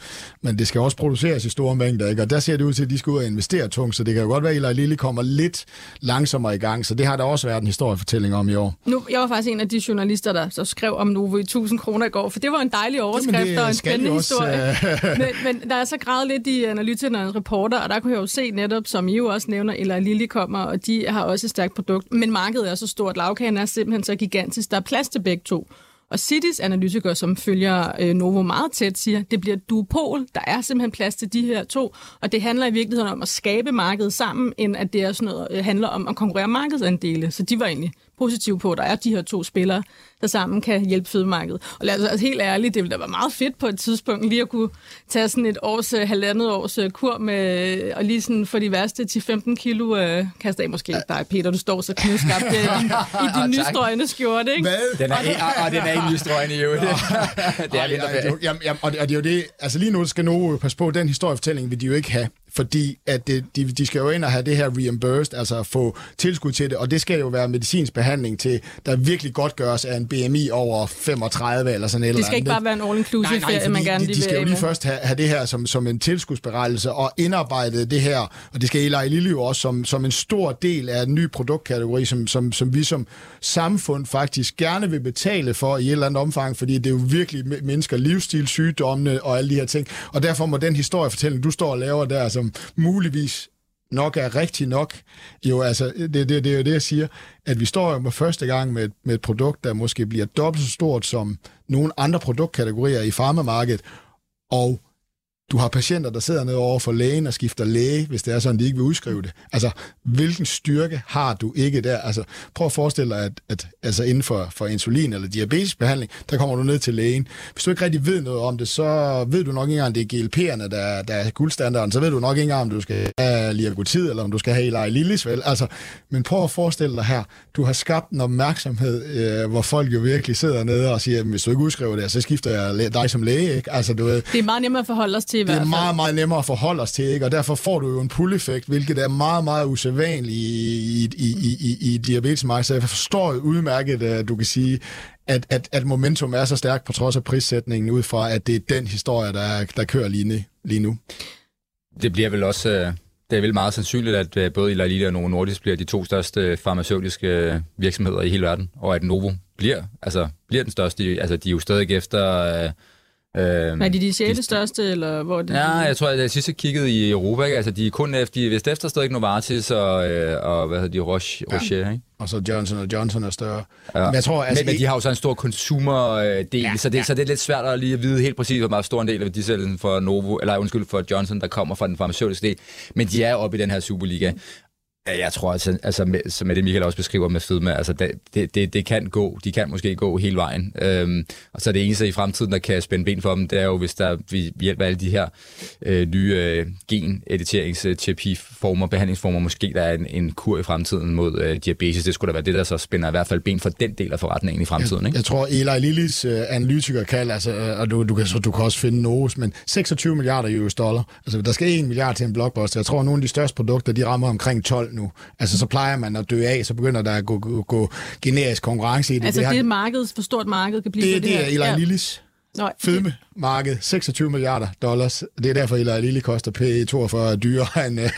Men det skal også produceres i store mængder, ikke? Og der ser det ud til, at de skal ud og investere tungt, så det kan jo godt være, at Eli Lille kommer lidt langsommere i gang. Så det har der også været en historiefortælling om i år.
Nu, jeg var faktisk en af de journalister, der så skrev om Novo i 1000 kroner i går, for det var en dejlig overskrift
det
og en spændende
også,
historie. <laughs> men, men der er så gravet lidt i analytikernes reporter, og der kunne jeg jo se netop, som I jo også nævner, eller Lille kommer, og de har også et stærkt produkt. Men markedet er så stort, lavkagen er simpelthen så gigantisk, der er plads til begge to. Og Cities analytiker, som følger øh, Novo meget tæt, siger, det bliver duopol. Der er simpelthen plads til de her to, og det handler i virkeligheden om at skabe markedet sammen, end at det er sådan noget, øh, handler om at konkurrere markedsandele. Så de var egentlig positive på, at der er de her to spillere, der sammen kan hjælpe fødemarkedet. Og lad os altså helt ærligt, det ville da være meget fedt på et tidspunkt lige at kunne tage sådan et års, øh, halvandet års øh, kur med, og lige sådan få de værste til 15 kilo øh, kaste af måske ikke dig, Peter, du står så knivskabt øh, i, i din <laughs> nystrøgende skjorte, ikke?
Hvad?
Den er, og, og den er ikke nystrøgende, jo. <laughs> Det, er vinterferie.
Jamen, jamen, og, det, og det er jo det, altså lige nu skal nu passe på, den historiefortælling vil de jo ikke have, fordi at det, de, de skal jo ind og have det her reimbursed, altså få tilskud til det, og det skal jo være medicinsk behandling til, der virkelig godt gøres af en BMI over 35 eller sådan noget.
Det skal ikke bare være en all-inclusive ferie, man gerne
de,
lige
de skal jo lige først have, have det her som, som en tilskudsberettelse og indarbejde det her, og det skal Eli Lilly jo også som, som en stor del af en ny produktkategori, som, som, som vi som samfund faktisk gerne vil betale for i et eller andet omfang, fordi det er jo virkelig mennesker livsstil, sygdommene og alle de her ting. Og derfor må den historiefortælling, du står og laver der, som muligvis nok er rigtig nok. Jo, altså, det, det, det er jo det, jeg siger, at vi står jo med første gang med, et- med et produkt, der måske bliver dobbelt så stort som nogle andre produktkategorier i farmamarkedet, og du har patienter, der sidder nede over for lægen og skifter læge, hvis det er sådan, de ikke vil udskrive det. Altså, hvilken styrke har du ikke der? Altså, prøv at forestille dig, at, at altså inden for, for insulin eller diabetesbehandling, der kommer du ned til lægen. Hvis du ikke rigtig ved noget om det, så ved du nok ikke engang, om det er GLP'erne, der, der er guldstandarden. Så ved du nok ikke engang, om du skal have liagotid, eller om du skal have Eli Lillis, vel? Altså, men prøv at forestille dig her, du har skabt en opmærksomhed, øh, hvor folk jo virkelig sidder nede og siger, hvis du ikke udskriver det, så skifter jeg dig som læge, ikke? Altså, du ved,
Det er meget nemmere at forholde os til i
det
hvert
er
fald.
meget, meget nemmere at forholde os til, ikke? og derfor får du jo en pull-effekt, hvilket er meget, meget usædvanligt i, i, i, i, i diabetesmarkedet. Så jeg forstår udmærket, at du kan sige, at, at, at momentum er så stærkt på trods af prissætningen, ud fra, at det er den historie, der, er- der kører lige, nu- lige nu.
Det bliver vel også... øh, Det er vel meget sandsynligt, at øh, både Eli Lilly og Novo Nordisk bliver de to største farmaceutiske øh, virksomheder i hele verden, og at Novo bliver, altså, bliver den største. Altså, de er jo stadig efter... Øh, øh,
Er de de sjette største, eller hvor er det?
Ja, jeg tror, at jeg sidst kiggede i Europa, ikke? altså de er kun efter, de er vist efter stadig Novartis og, øh, og hvad hedder de, Roche, Roche ikke?
Og så Johnson Johnson er større.
Ja.
Men jeg tror, altså,
men, men de har jo så en stor consumer-del, ja, så, det, ja. så det er lidt svært at lige at vide helt præcis, hvor meget stor en del af værdisættelsen for Novo, eller undskyld, for Johnson, der kommer fra den farmaceutiske del. Men de er oppe i den her Superliga. Ja, Jeg tror, altså, altså med, som med det Michael også beskriver med fedme, altså det, det, det, kan gå, de kan måske gå hele vejen. Øhm, og så det eneste i fremtiden, der kan spænde ben for dem, det er jo, hvis der vi hjælper alle de her øh, nye øh, gen-editerings-terapiformer, behandlingsformer, måske der er en, en kur i fremtiden mod øh, diabetes. Det skulle da være det, der så spænder i hvert fald ben for den del af forretningen i fremtiden. Ikke?
Jeg tror, Eli Lillis øh, analytiker kalder, altså, øh, og du, du, kan, så du kan også finde Novos, men 26 milliarder US dollar. Altså, der skal 1 milliard til en blockbuster. Jeg tror, at nogle af de største produkter, de rammer omkring 12 nu. Altså, så plejer man at dø af, så begynder der at gå, gå, gå generisk konkurrence i det.
Altså
det,
det,
har-
det markedet, for stort marked kan blive
det,
for
det,
her.
er Eli. Lillis
Nå,
fedmemarked, 26 milliarder dollars. Det er derfor, Eli Lilly koster P42 er dyrere <laughs> end, øh,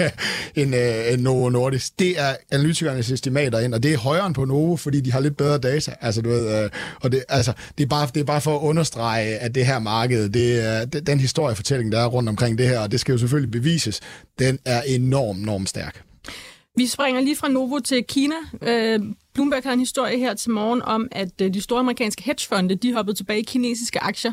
end, øh, end Novo Nordisk. Det er analytikernes estimater ind, og det er højere end på Novo, fordi de har lidt bedre data. Altså, du ved, øh, og det, altså, det, er bare, det er bare for at understrege, at det her marked, det er, det, den historiefortælling, der er rundt omkring det her, og det skal jo selvfølgelig bevises, den er enormt, enormt stærk.
Vi springer lige fra Novo til Kina. Øh, Bloomberg har en historie her til morgen om, at øh, de store amerikanske hedgefonde, de hoppede tilbage i kinesiske aktier.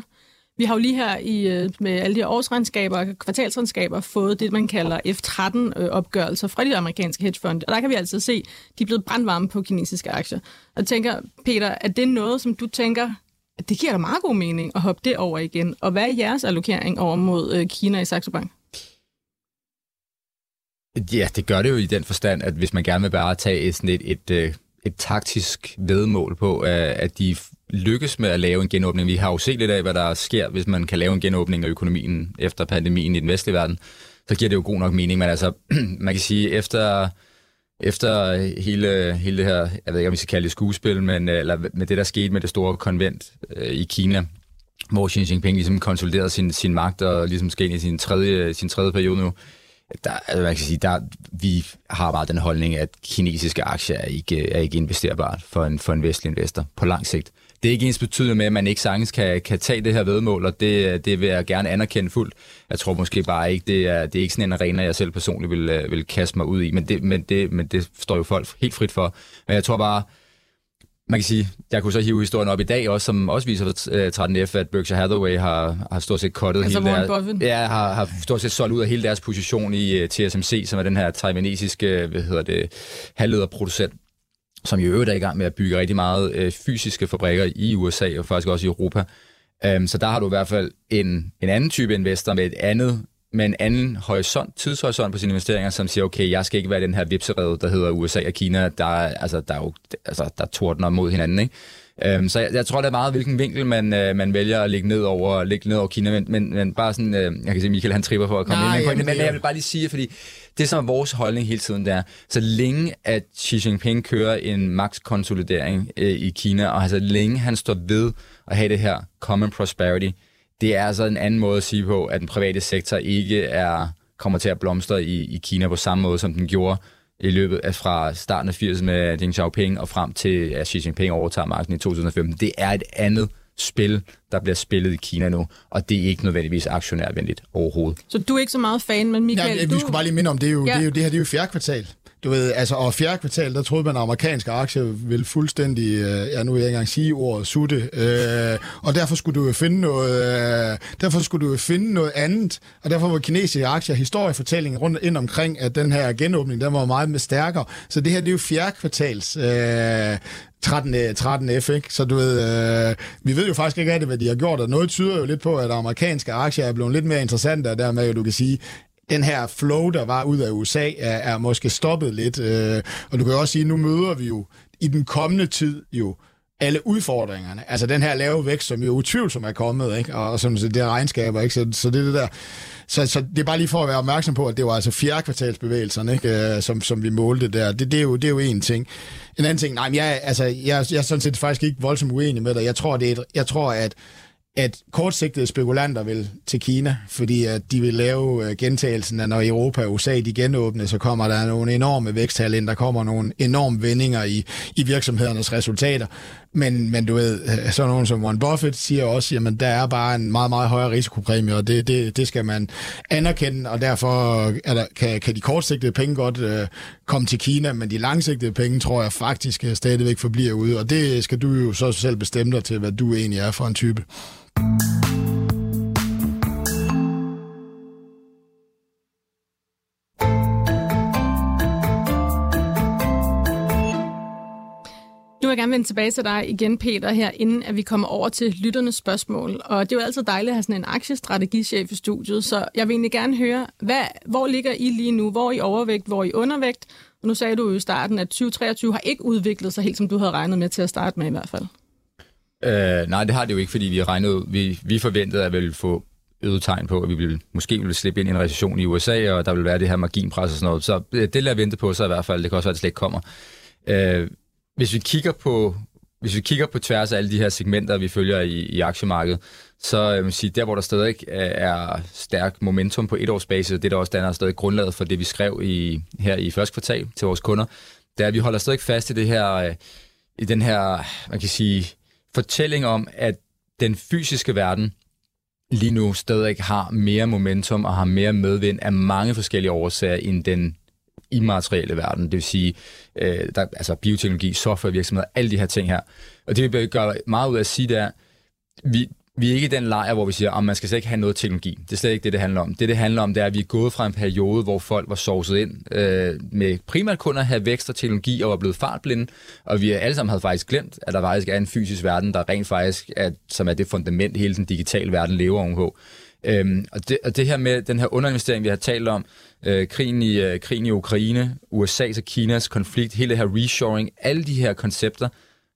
Vi har jo lige her i, øh, med alle de her årsregnskaber og kvartalsregnskaber fået det, man kalder F13-opgørelser øh, fra de amerikanske hedgefonde. Og der kan vi altså se, de er blevet brandvarme på kinesiske aktier. Og tænker, Peter, er det noget, som du tænker, at det giver da meget god mening at hoppe det over igen? Og hvad er jeres allokering over mod Kina i Saxo Bank?
Ja, det gør det jo i den forstand, at hvis man gerne vil bare tage et, sådan et, et, øh, et taktisk vedmål på, at de lykkes med at lave en genåbning. Vi har jo set lidt af, hvad der sker, hvis man kan lave en genåbning af økonomien efter pandemien i den vestlige verden. Så giver det jo god nok mening, men altså, <clears throat> man kan sige, efter, efter hele, hele det her, jeg ved ikke, om vi skal kalde det skuespil, men øh, eller med det, der skete med det store konvent øh, i Kina, hvor Xi Jinping ligesom konsoliderede sin, sin magt og ligesom skal ind i sin tredje, sin tredje periode nu, der, altså man kan sige, der, vi har bare den holdning, at kinesiske aktier er ikke, er ikke investerbart for en, for en vestlig investor på lang sigt. det er ikke ens betydende med, at man ikke sagtens kan, kan tage det her vedmål, og det, det vil jeg gerne anerkende fuldt. Jeg tror måske bare ikke, det er, det er ikke sådan en arena, jeg selv personligt vil, øh, vil kaste mig ud i, men det, men, det, men det står jo folk helt frit for. Men jeg tror bare, man kan sige, jeg kunne så hive historien op i dag også, som også viser 13F, at Berkshire Hathaway har, har stort set kottet
altså
hele
deres,
ja, har, har stort set solgt ud af hele deres position i uh, TSMC, som er den her taiwanesiske, hvad hedder det, halvlederproducent, som i øvrigt er i gang med at bygge rigtig meget uh, fysiske fabrikker i USA og faktisk også i Europa. Um, så der har du i hvert fald en, en anden type investor med et andet med en anden horisont, tidshorisont på sine investeringer, som siger, okay, jeg skal ikke være den her vipserede, der hedder USA og Kina, der, altså, der, er jo, altså, der tordner mod hinanden. Ikke? Øhm, så jeg, jeg tror, det er meget, hvilken vinkel man, øh, man vælger at lægge ned over, lægge ned over Kina, men, men, men bare sådan, øh, jeg kan se, Michael han tripper for at komme Nej, ind, men, men, men jeg vil bare lige sige, fordi det som er vores holdning hele tiden, det er, så længe at Xi Jinping kører en max-konsolidering øh, i Kina, og altså længe han står ved at have det her common prosperity, det er altså en anden måde at sige på, at den private sektor ikke er kommer til at blomstre i, i Kina på samme måde, som den gjorde i løbet af fra starten af 80'erne med Deng Xiaoping og frem til at Xi Jinping overtager magten i 2015. Det er et andet spil, der bliver spillet i Kina nu, og det er ikke nødvendigvis aktionærvenligt overhovedet.
Så du er ikke så meget fan, men Michael,
ja,
du...
Vi skulle bare lige minde om, det er jo, ja. det, er jo, det her det er jo fjerde kvartal. Du ved, altså, og fjerde kvartal, der troede man, at amerikanske aktier ville fuldstændig, øh, ja, nu vil jeg ikke engang sige ordet, sutte, øh, og derfor skulle du jo finde noget, øh, derfor skulle du jo finde noget andet, og derfor var kinesiske aktier historiefortællingen rundt ind omkring, at den her genåbning, den var meget med stærkere. Så det her, det er jo fjerde kvartals øh, 13, 13 øh, F, ikke? Så du ved, øh, vi ved jo faktisk ikke rigtig, hvad de har gjort, og noget tyder jo lidt på, at amerikanske aktier er blevet lidt mere interessante, og dermed du kan sige, den her flow, der var ud af USA, er, er måske stoppet lidt. Øh, og du kan også sige, at nu møder vi jo i den kommende tid jo alle udfordringerne. Altså den her lave vækst, som jo utvivlsomt er kommet, ikke? og som det regnskaber, ikke? Så, så det er det der. Så, så det er bare lige for at være opmærksom på, at det var altså fjerde kvartalsbevægelserne, ikke? Øh, som, som vi målte der. Det, det, er jo, det er jo en ting. En anden ting, nej, men jeg, altså, jeg, jeg er sådan set faktisk ikke voldsomt uenig med dig. Jeg tror, det er et, jeg tror at at kortsigtede spekulanter vil til Kina, fordi at de vil lave øh, gentagelsen, at når Europa og USA de genåbner, så kommer der nogle enorme væksttal ind, der kommer nogle enorme vendinger i, i virksomhedernes resultater. Men, men du ved, øh, sådan nogen som Warren Buffett siger også, jamen der er bare en meget, meget højere risikopræmie, og det, det, det skal man anerkende, og derfor er der, kan, kan de kortsigtede penge godt øh, komme til Kina, men de langsigtede penge tror jeg faktisk øh, stadigvæk forbliver ude, og det skal du jo så selv bestemme dig til, hvad du egentlig er for en type.
Jeg gerne vende tilbage til dig igen, Peter, her, inden at vi kommer over til lytternes spørgsmål. Og det er jo altid dejligt at have sådan en aktiestrategichef i studiet, så jeg vil egentlig gerne høre, hvad, hvor ligger I lige nu? Hvor er I overvægt? Hvor er I undervægt? Og nu sagde du jo i starten, at 2023 har ikke udviklet sig helt, som du havde regnet med til at starte med i hvert fald.
Øh, nej, det har det jo ikke, fordi vi regnede, vi, vi forventede, at vi ville få øget tegn på, at vi ville, måske ville slippe ind i en recession i USA, og der vil være det her marginpres og sådan noget. Så øh, det lader vente på sig i hvert fald. Det kan også være, at det slet ikke kommer. Øh, hvis vi kigger på hvis vi kigger på tværs af alle de her segmenter, vi følger i, i aktiemarkedet, så øh, jeg vil sige, der hvor der stadig øh, er stærk momentum på et års basis, det der også danner stadig grundlaget for det, vi skrev i, her i første kvartal til vores kunder, det er, at vi holder stadig fast i det her, øh, i den her, man kan sige, fortælling om, at den fysiske verden lige nu stadig har mere momentum og har mere medvind af mange forskellige årsager end den immaterielle verden, det vil sige øh, der, altså bioteknologi, softwarevirksomheder, alle de her ting her. Og det vi gør meget ud af at sige, det er, vi, vi er ikke i den lejr, hvor vi siger, at man skal slet ikke have noget teknologi. Det er slet ikke det, det handler om. Det, det handler om, det er, at vi er gået fra en periode, hvor folk var sovset ind øh, med primært kun at have vækst og teknologi og var blevet fartblinde, og vi alle sammen havde faktisk glemt, at der faktisk er en fysisk verden, der rent faktisk er, som er det fundament, hele den digitale verden lever ovenpå. Øhm, og, det, og det her med den her underinvestering, vi har talt om, øh, krigen, i, øh, krigen i Ukraine, USA's og Kinas konflikt, hele det her reshoring, alle de her koncepter,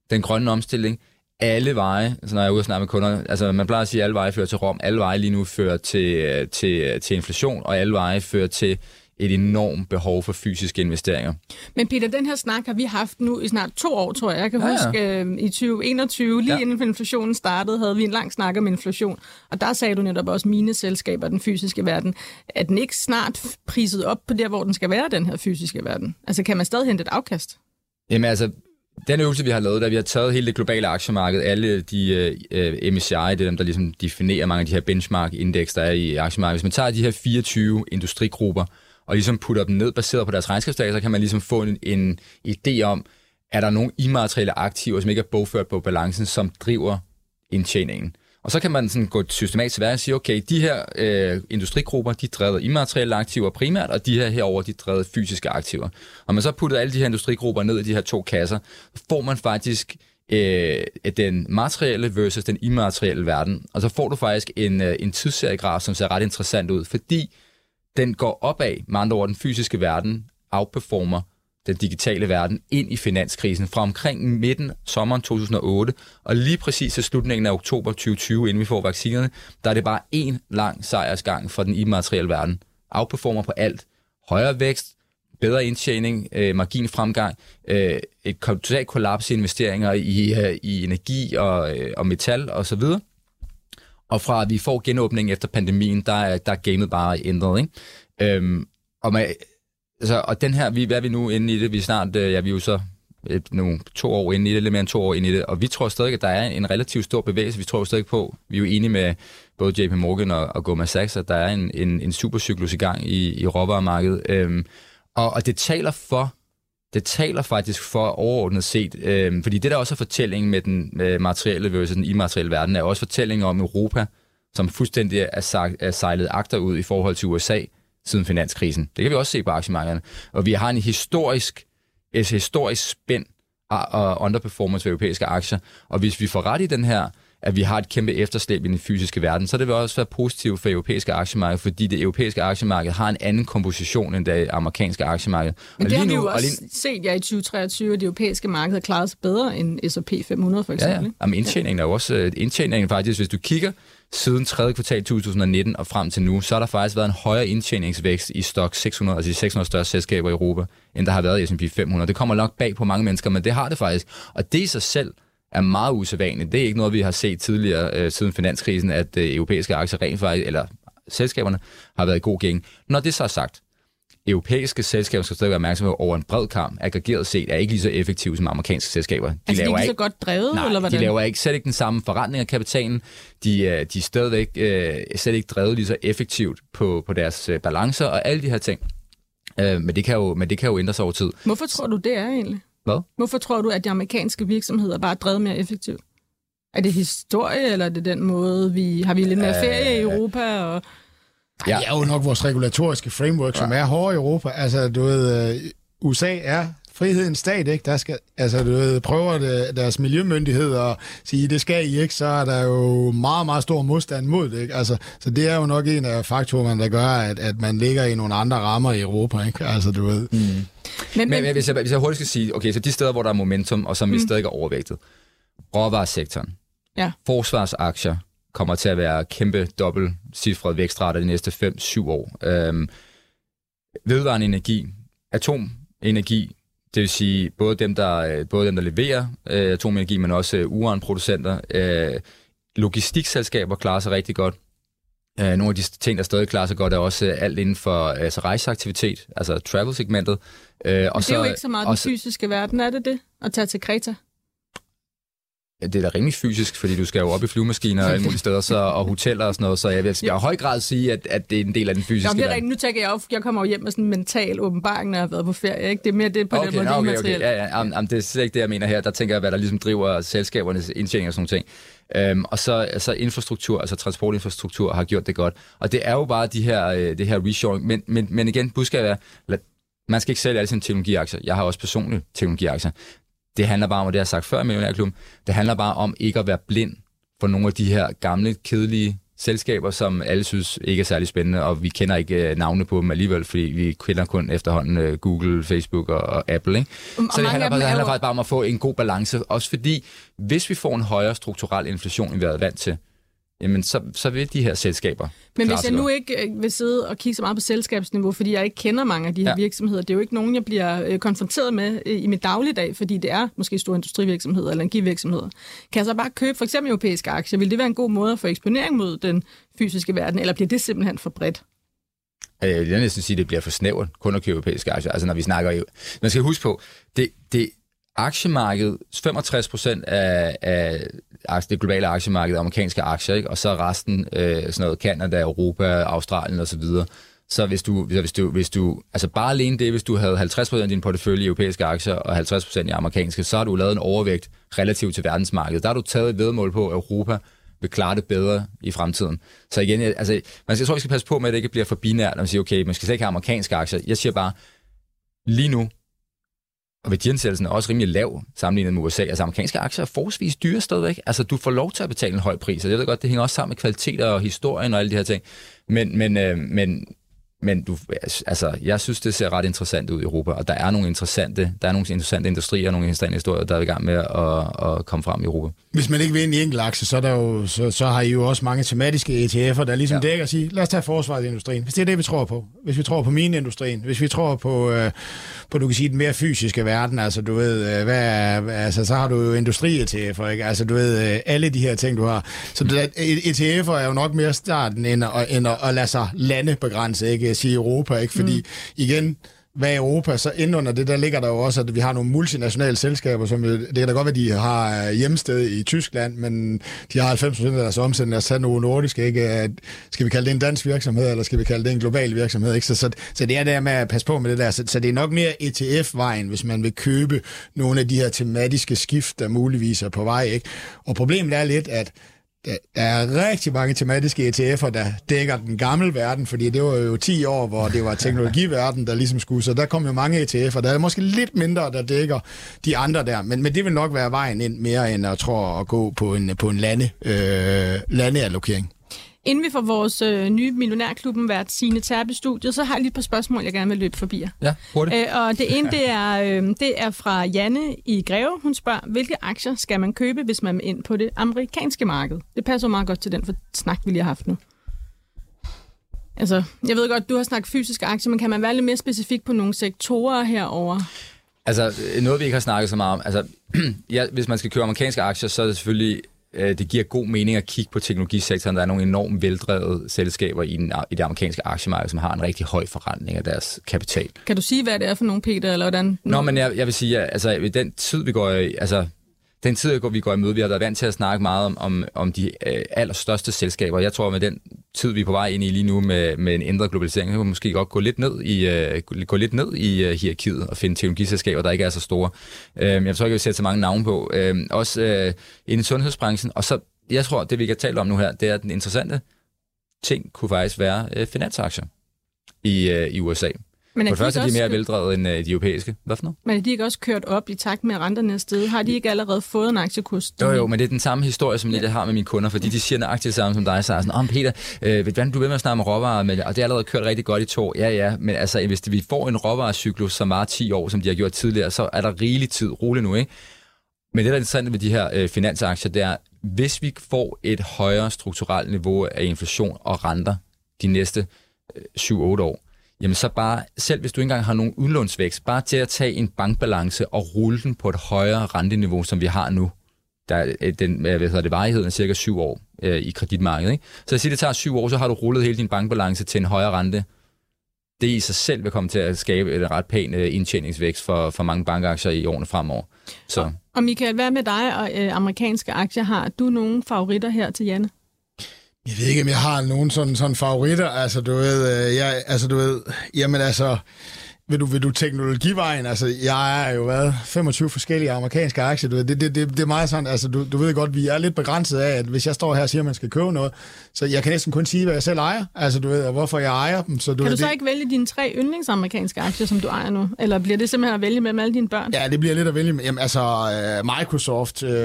den grønne omstilling, alle veje, altså når jeg er ude og snakke med kunder, altså man plejer at sige, at alle veje fører til Rom, alle veje lige nu fører til, øh, til, øh, til inflation, og alle veje fører til et enormt behov for fysiske investeringer.
Men Peter, den her snak har vi haft nu i snart to år, tror jeg. Jeg kan ja, huske. Øh, i 2021, lige ja. inden inflationen startede, havde vi en lang snak om inflation. Og der sagde du netop også, mine selskaber, den fysiske verden, at den ikke snart priset op på der, hvor den skal være, den her fysiske verden. Altså kan man stadig hente et afkast?
Jamen altså, den øvelse, vi har lavet, der vi har taget hele det globale aktiemarked, alle de uh, MSCI, det er dem, der ligesom definerer mange af de her benchmark-indeks, der er i aktiemarkedet. Hvis man tager de her 24 industrigrupper, og ligesom putter dem ned baseret på deres regnskabsdata, så kan man ligesom få en, en idé om, er der nogle immaterielle aktiver, som ikke er bogført på balancen, som driver indtjeningen. Og så kan man sådan gå systematisk til og sige, okay, de her øh, industrigrupper, de drevet immaterielle aktiver primært, og de her herover de drevet fysiske aktiver. Og man så putter alle de her industrigrupper ned i de her to kasser, får man faktisk øh, den materielle versus den immaterielle verden. Og så får du faktisk en, øh, en tidsseriegraf, som ser ret interessant ud, fordi den går opad, med andre ord, den fysiske verden outperformer den digitale verden ind i finanskrisen fra omkring midten sommeren 2008, og lige præcis til slutningen af oktober 2020, inden vi får vaccinerne, der er det bare en lang sejrsgang for den immaterielle verden. Outperformer på alt. Højere vækst, bedre indtjening, øh, marginfremgang, øh, et totalt kollaps i investeringer i, øh, i energi og, øh, og metal osv. Og, og fra at vi får genåbning efter pandemien, der er, der er gamet bare ændret. Ikke? Øhm, og med, altså, og den her, vi, hvad er vi nu inde i det? Vi er snart, øh, ja, vi er jo så et, nogle to år inde i det, lidt mere end to år inde i det, og vi tror stadig, at der er en relativt stor bevægelse. Vi tror stadig på, vi er jo enige med både JP Morgan og, og Goldman Sachs, at der er en, en, en supercyklus i gang i, i råvaremarkedet. Øhm, og, og det taler for, det taler faktisk for overordnet set, øh, fordi det der også er fortællingen med den øh, materielle versus den immaterielle verden, er også fortællingen om Europa, som fuldstændig er, sagt, er sejlet agter ud i forhold til USA, siden finanskrisen. Det kan vi også se på aktiemarkederne. Og vi har en historisk, et historisk spænd og underperformance ved europæiske aktier. Og hvis vi får ret i den her, at vi har et kæmpe efterslæb i den fysiske verden, så det vil også være positivt for europæiske aktiemarked, fordi det europæiske aktiemarked har en anden komposition end det amerikanske aktiemarked.
Men og det har vi jo også lige... set ja, i 2023, at det europæiske marked har klaret sig bedre end S&P 500 for eksempel. Ja, ja.
Jamen, indtjeningen er jo også øh, indtjeningen faktisk, hvis du kigger siden 3. kvartal 2019 og frem til nu, så har der faktisk været en højere indtjeningsvækst i stok 600, altså de 600 største selskaber i Europa, end der har været i S&P 500. Det kommer nok bag på mange mennesker, men det har det faktisk. Og det i sig selv er meget usædvanligt. Det er ikke noget, vi har set tidligere øh, siden finanskrisen, at øh, europæiske aktier rent faktisk, eller selskaberne, har været i god gæng. Når det så er sagt, europæiske selskaber skal stadig være opmærksomme over en bred kamp, aggregeret set, er ikke lige så effektive som amerikanske selskaber.
De altså, laver de er ikke så godt drevet,
nej,
eller hvordan?
de laver ikke, slet ikke den samme forretning af kapitalen. De, øh, de er stadigvæk øh, slet ikke drevet lige så effektivt på, på deres øh, balancer og alle de her ting. Øh, men, det kan jo, men det kan jo ændre sig over tid.
Hvorfor tror du, det er egentlig?
Hvad?
Hvorfor tror du, at de amerikanske virksomheder bare er drevet mere effektivt? Er det historie, eller er det den måde, vi har vi lidt mere ferie i Europa? Og
Ja. Det er jo nok vores regulatoriske framework, som ja. er hårde i Europa. Altså, du ved, øh, USA er frihedens stat, ikke? Der skal, altså, du ved, prøver det, deres miljømyndigheder at sige, det skal I ikke, så er der jo meget, meget stor modstand mod det, ikke? Altså, så det er jo nok en af faktorerne, der gør, at, at man ligger i nogle andre rammer i Europa, ikke? Altså, du ved. Mm.
Men, men, men hvis, jeg, hvis jeg hurtigt skal sige, okay, så de steder, hvor der er momentum, og som mm. vi stadig er overvægtet, råvaresektoren, ja. forsvarsaktier, kommer til at være kæmpe dobbelt cifret vækstrater de næste 5-7 år. Øhm, vedvarende energi, atomenergi, det vil sige både dem, der, både dem, der leverer øh, atomenergi, men også øh, uranproducenter. Øh, logistikselskaber klarer sig rigtig godt. Øh, nogle af de ting, der stadig klarer sig godt, er også øh, alt inden for altså rejseaktivitet, altså travel-segmentet.
Øh, og det er så, jo ikke så meget den fysiske verden, er det det? At tage til Kreta?
Det er da rimelig fysisk, fordi du skal jo op i flyvemaskiner og alle mulige steder, så, og hoteller og sådan noget, så jeg vil i høj grad sige, at, at det er en del af den fysiske
Nå, det er rigtigt. Nu tænker jeg op, jeg kommer jo hjem med sådan en mental åbenbaring, når jeg har været på ferie. Ikke? Det er mere det på okay, den måde, okay, okay.
Ja, ja, jamen, jamen, det er slet ikke det, jeg mener her. Der tænker jeg, hvad der ligesom driver selskabernes indtjening og sådan noget ting. Øhm, og så altså infrastruktur, altså transportinfrastruktur har gjort det godt. Og det er jo bare de her, øh, det her reshoring. Men, men, men igen, budskabet er, man skal ikke sælge alle sine teknologiaktier. Jeg har også personlige teknologiaktier. Det handler bare om, og det har jeg sagt før i Millionærklubben, det handler bare om ikke at være blind for nogle af de her gamle, kedelige selskaber, som alle synes ikke er særlig spændende, og vi kender ikke uh, navne på dem alligevel, fordi vi kender kun efterhånden uh, Google, Facebook og, og Apple. Ikke? Um, så det handler, bare, det handler faktisk bare om at få en god balance, også fordi hvis vi får en højere strukturel inflation, end vi har været vant til, jamen så, så vil de her selskaber
Men hvis jeg nu ikke øh, vil sidde og kigge så meget på selskabsniveau, fordi jeg ikke kender mange af de her ja. virksomheder, det er jo ikke nogen, jeg bliver øh, konfronteret med øh, i mit dagligdag, fordi det er måske store industrivirksomheder eller energivirksomheder. Kan jeg så bare købe for eksempel europæiske aktier? Vil det være en god måde at få eksponering mod den fysiske verden, eller bliver det simpelthen for bredt?
Jeg vil næsten sige, at det bliver for snævert kun at købe europæiske aktier. Altså når vi snakker jo... Man skal huske på, det, det, aktiemarkedet, 65 procent af, af det globale aktiemarked amerikanske aktier, ikke? og så resten øh, sådan noget Canada, Europa, Australien osv. Så hvis du, hvis du, hvis du, altså bare alene det, hvis du havde 50% af din portefølje i europæiske aktier og 50% i amerikanske, så har du lavet en overvægt relativt til verdensmarkedet. Der har du taget et vedmål på, at Europa vil klare det bedre i fremtiden. Så igen, altså, man skal, jeg tror, vi skal passe på med, at det ikke bliver for binært, når man siger, okay, man skal slet ikke have amerikanske aktier. Jeg siger bare, lige nu, og værdiansættelsen er også rimelig lav sammenlignet med USA. Altså amerikanske aktier er forholdsvis dyre stadigvæk. Altså du får lov til at betale en høj pris, og jeg ved godt, det hænger også sammen med kvalitet og historien og alle de her ting. Men, men, øh, men men du, altså, jeg synes, det ser ret interessant ud i Europa, og der er nogle interessante, der er nogle interessante industrier og nogle interessante historier, der er i gang med at, at komme frem i Europa.
Hvis man ikke vil ind i enkelt aktie, så, er der jo, så, så har I jo også mange tematiske ETF'er, der ligesom ja. dækker og siger, lad os tage forsvarsindustrien, hvis det er det, vi tror på. Hvis vi tror på mineindustrien, hvis vi tror på, øh, på du kan sige, den mere fysiske verden, altså du ved, øh, hvad er, altså, så har du jo industri-ETF'er, ikke? Altså du ved, øh, alle de her ting, du har. Så det, ETF'er er jo nok mere starten, end at, end at, at lade sig lande begrænse, ikke? Sige Europa, ikke? Fordi mm. igen, hvad er Europa, så ind under det, der ligger der jo også, at vi har nogle multinationale selskaber, som det kan da godt være, de har hjemsted i Tyskland, men de har 90% af deres omsætning, tage nogle nordiske, ikke? Skal vi kalde det en dansk virksomhed, eller skal vi kalde det en global virksomhed, ikke? Så, så, så det er der med at passe på med det der. Så, så det er nok mere ETF-vejen, hvis man vil købe nogle af de her tematiske skift, der muligvis er på vej, ikke? Og problemet er lidt, at der er rigtig mange tematiske ETF'er, der dækker den gamle verden, fordi det var jo 10 år, hvor det var teknologiverden, der ligesom skulle, så der kom jo mange ETF'er. Der er måske lidt mindre, der dækker de andre der, men, men det vil nok være vejen ind mere end at, tror, at gå på en, på en lande, øh, landeallokering.
Inden vi får vores øh, nye millionærklubben været sine Terpe studiet, så har jeg lige et par spørgsmål, jeg gerne vil løbe forbi jer.
Ja, hurtigt.
Øh, og det ene, det er, øh, det er fra Janne i Greve. Hun spørger, hvilke aktier skal man købe, hvis man er ind på det amerikanske marked? Det passer meget godt til den for snak, vi lige har haft nu. Altså, jeg ved godt, du har snakket fysiske aktier, men kan man være lidt mere specifik på nogle sektorer herover?
Altså, noget vi ikke har snakket så meget om. Altså, <clears throat> ja, hvis man skal købe amerikanske aktier, så er det selvfølgelig øh, det giver god mening at kigge på teknologisektoren. Der er nogle enormt veldrevet selskaber i, den, i det amerikanske aktiemarked, som har en rigtig høj forrentning af deres kapital.
Kan du sige, hvad det er for nogle, Peter, eller hvordan?
Nå, men jeg, jeg vil sige, at altså, i den tid, vi går i, altså, den tid, vi går i møde, vi har været vant til at snakke meget om, om, om de øh, allerstørste selskaber. Jeg tror, med den tid, vi er på vej ind i lige nu med, med en ændret globalisering, så kan vi måske godt gå lidt ned i, øh, gå lidt ned i øh, hierarkiet og finde teknologiselskaber, der ikke er så store. Øh, jeg tror ikke, jeg sætte så mange navne på. Øh, også øh, inden i sundhedsbranchen. Og så, jeg tror, det vi kan tale om nu her, det er, at den interessante ting kunne faktisk være øh, finansaktier i, øh, i USA. Men er for det første er de mere veldrevet end uh, de europæiske. Hvad for noget?
Men er de ikke også kørt op i takt med renterne sted? Har de ikke allerede fået en aktiekurs?
Jo, jo, men det er den samme historie, som jeg har med mine kunder, fordi de siger nøjagtigt det samme som dig, så er sådan, om oh, Peter, øh, hvordan du ved med at snakke med råvarer, med, og det er allerede kørt rigtig godt i to år. Ja, ja, men altså, hvis vi får en råvarecyklus, som var 10 år, som de har gjort tidligere, så er der rigelig tid. Rolig nu, ikke? Men det, der er interessant ved de her øh, finansaktier, det er, hvis vi får et højere strukturelt niveau af inflation og renter de næste øh, 7-8 år, jamen så bare, selv hvis du ikke engang har nogen udlånsvækst, bare til at tage en bankbalance og rulle den på et højere renteniveau, som vi har nu. Der er øh, den, øh, hvad hedder det, varigheden er cirka syv år øh, i kreditmarkedet. Ikke? Så jeg siger, det tager syv år, så har du rullet hele din bankbalance til en højere rente. Det i sig selv vil komme til at skabe et ret pæn øh, indtjeningsvækst for, for mange bankaktier i årene fremover. Så.
Og Michael, hvad med dig og øh, amerikanske aktier? Har du nogle favoritter her til Janne?
Jeg ved ikke, om jeg har nogen sådan, sådan favoritter. Altså, du ved, øh, jeg, altså, du ved, jamen altså, vil du, vil du teknologivejen? Altså, jeg er jo været 25 forskellige amerikanske aktier. Du ved, det, det, det, det er meget sådan, altså, du, du ved godt, vi er lidt begrænset af, at hvis jeg står her og siger, at man skal købe noget, så jeg kan næsten kun sige, hvad jeg selv ejer. Altså, du ved, og hvorfor jeg ejer dem. Så,
du
kan
ved,
du
så
det...
ikke vælge dine tre yndlingsamerikanske aktier, som du ejer nu? Eller bliver det simpelthen at vælge mellem alle dine børn?
Ja, det bliver lidt at vælge med. Jamen, altså, uh, Microsoft, uh, uh,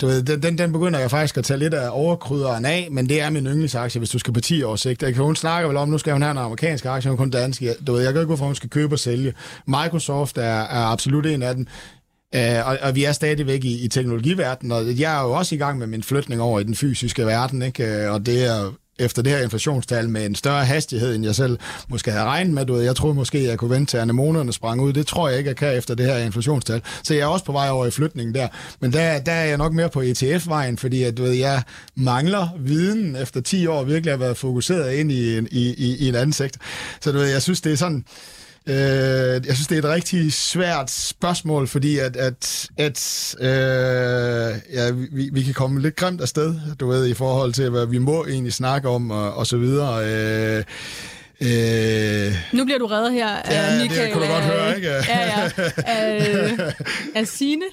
du ved, den, den, den begynder jeg faktisk at tage lidt af overkrydderen af, men det er min yndlingsaktie, hvis du skal på 10 års sigt. Jeg kan hun snakker vel om, nu skal hun have en amerikansk aktie, hun kun dansk. Du ved, jeg kan ikke gå for, hun skal købe og sælge. Microsoft er, er absolut en af dem. Uh, og, og vi er stadigvæk i, i teknologiverdenen, og jeg er jo også i gang med min flytning over i den fysiske verden, ikke? Øh, og det er efter det her inflationstal med en større hastighed, end jeg selv måske havde regnet med. Du ved, jeg troede måske, at jeg kunne vente til anemonerne sprang ud. Det tror jeg ikke, jeg kan efter det her inflationstal. Så jeg er også på vej over i flytningen der. Men der, der er jeg nok mere på ETF-vejen, fordi at, du ved, jeg mangler viden efter 10 år virkelig at være fokuseret ind i, i, i, i en anden sektor. Så du ved, jeg synes, det er sådan Øh, jeg synes, det er et rigtig svært spørgsmål, fordi at, at, at øh, ja, vi, vi kan komme lidt grimt afsted, du ved, i forhold til, hvad vi må egentlig snakke om, og, og så videre. Øh,
Øh, nu bliver du reddet her af
ja,
Michael.
det kunne du godt høre, ikke?
Ja, ja. Af, <laughs> af Signe.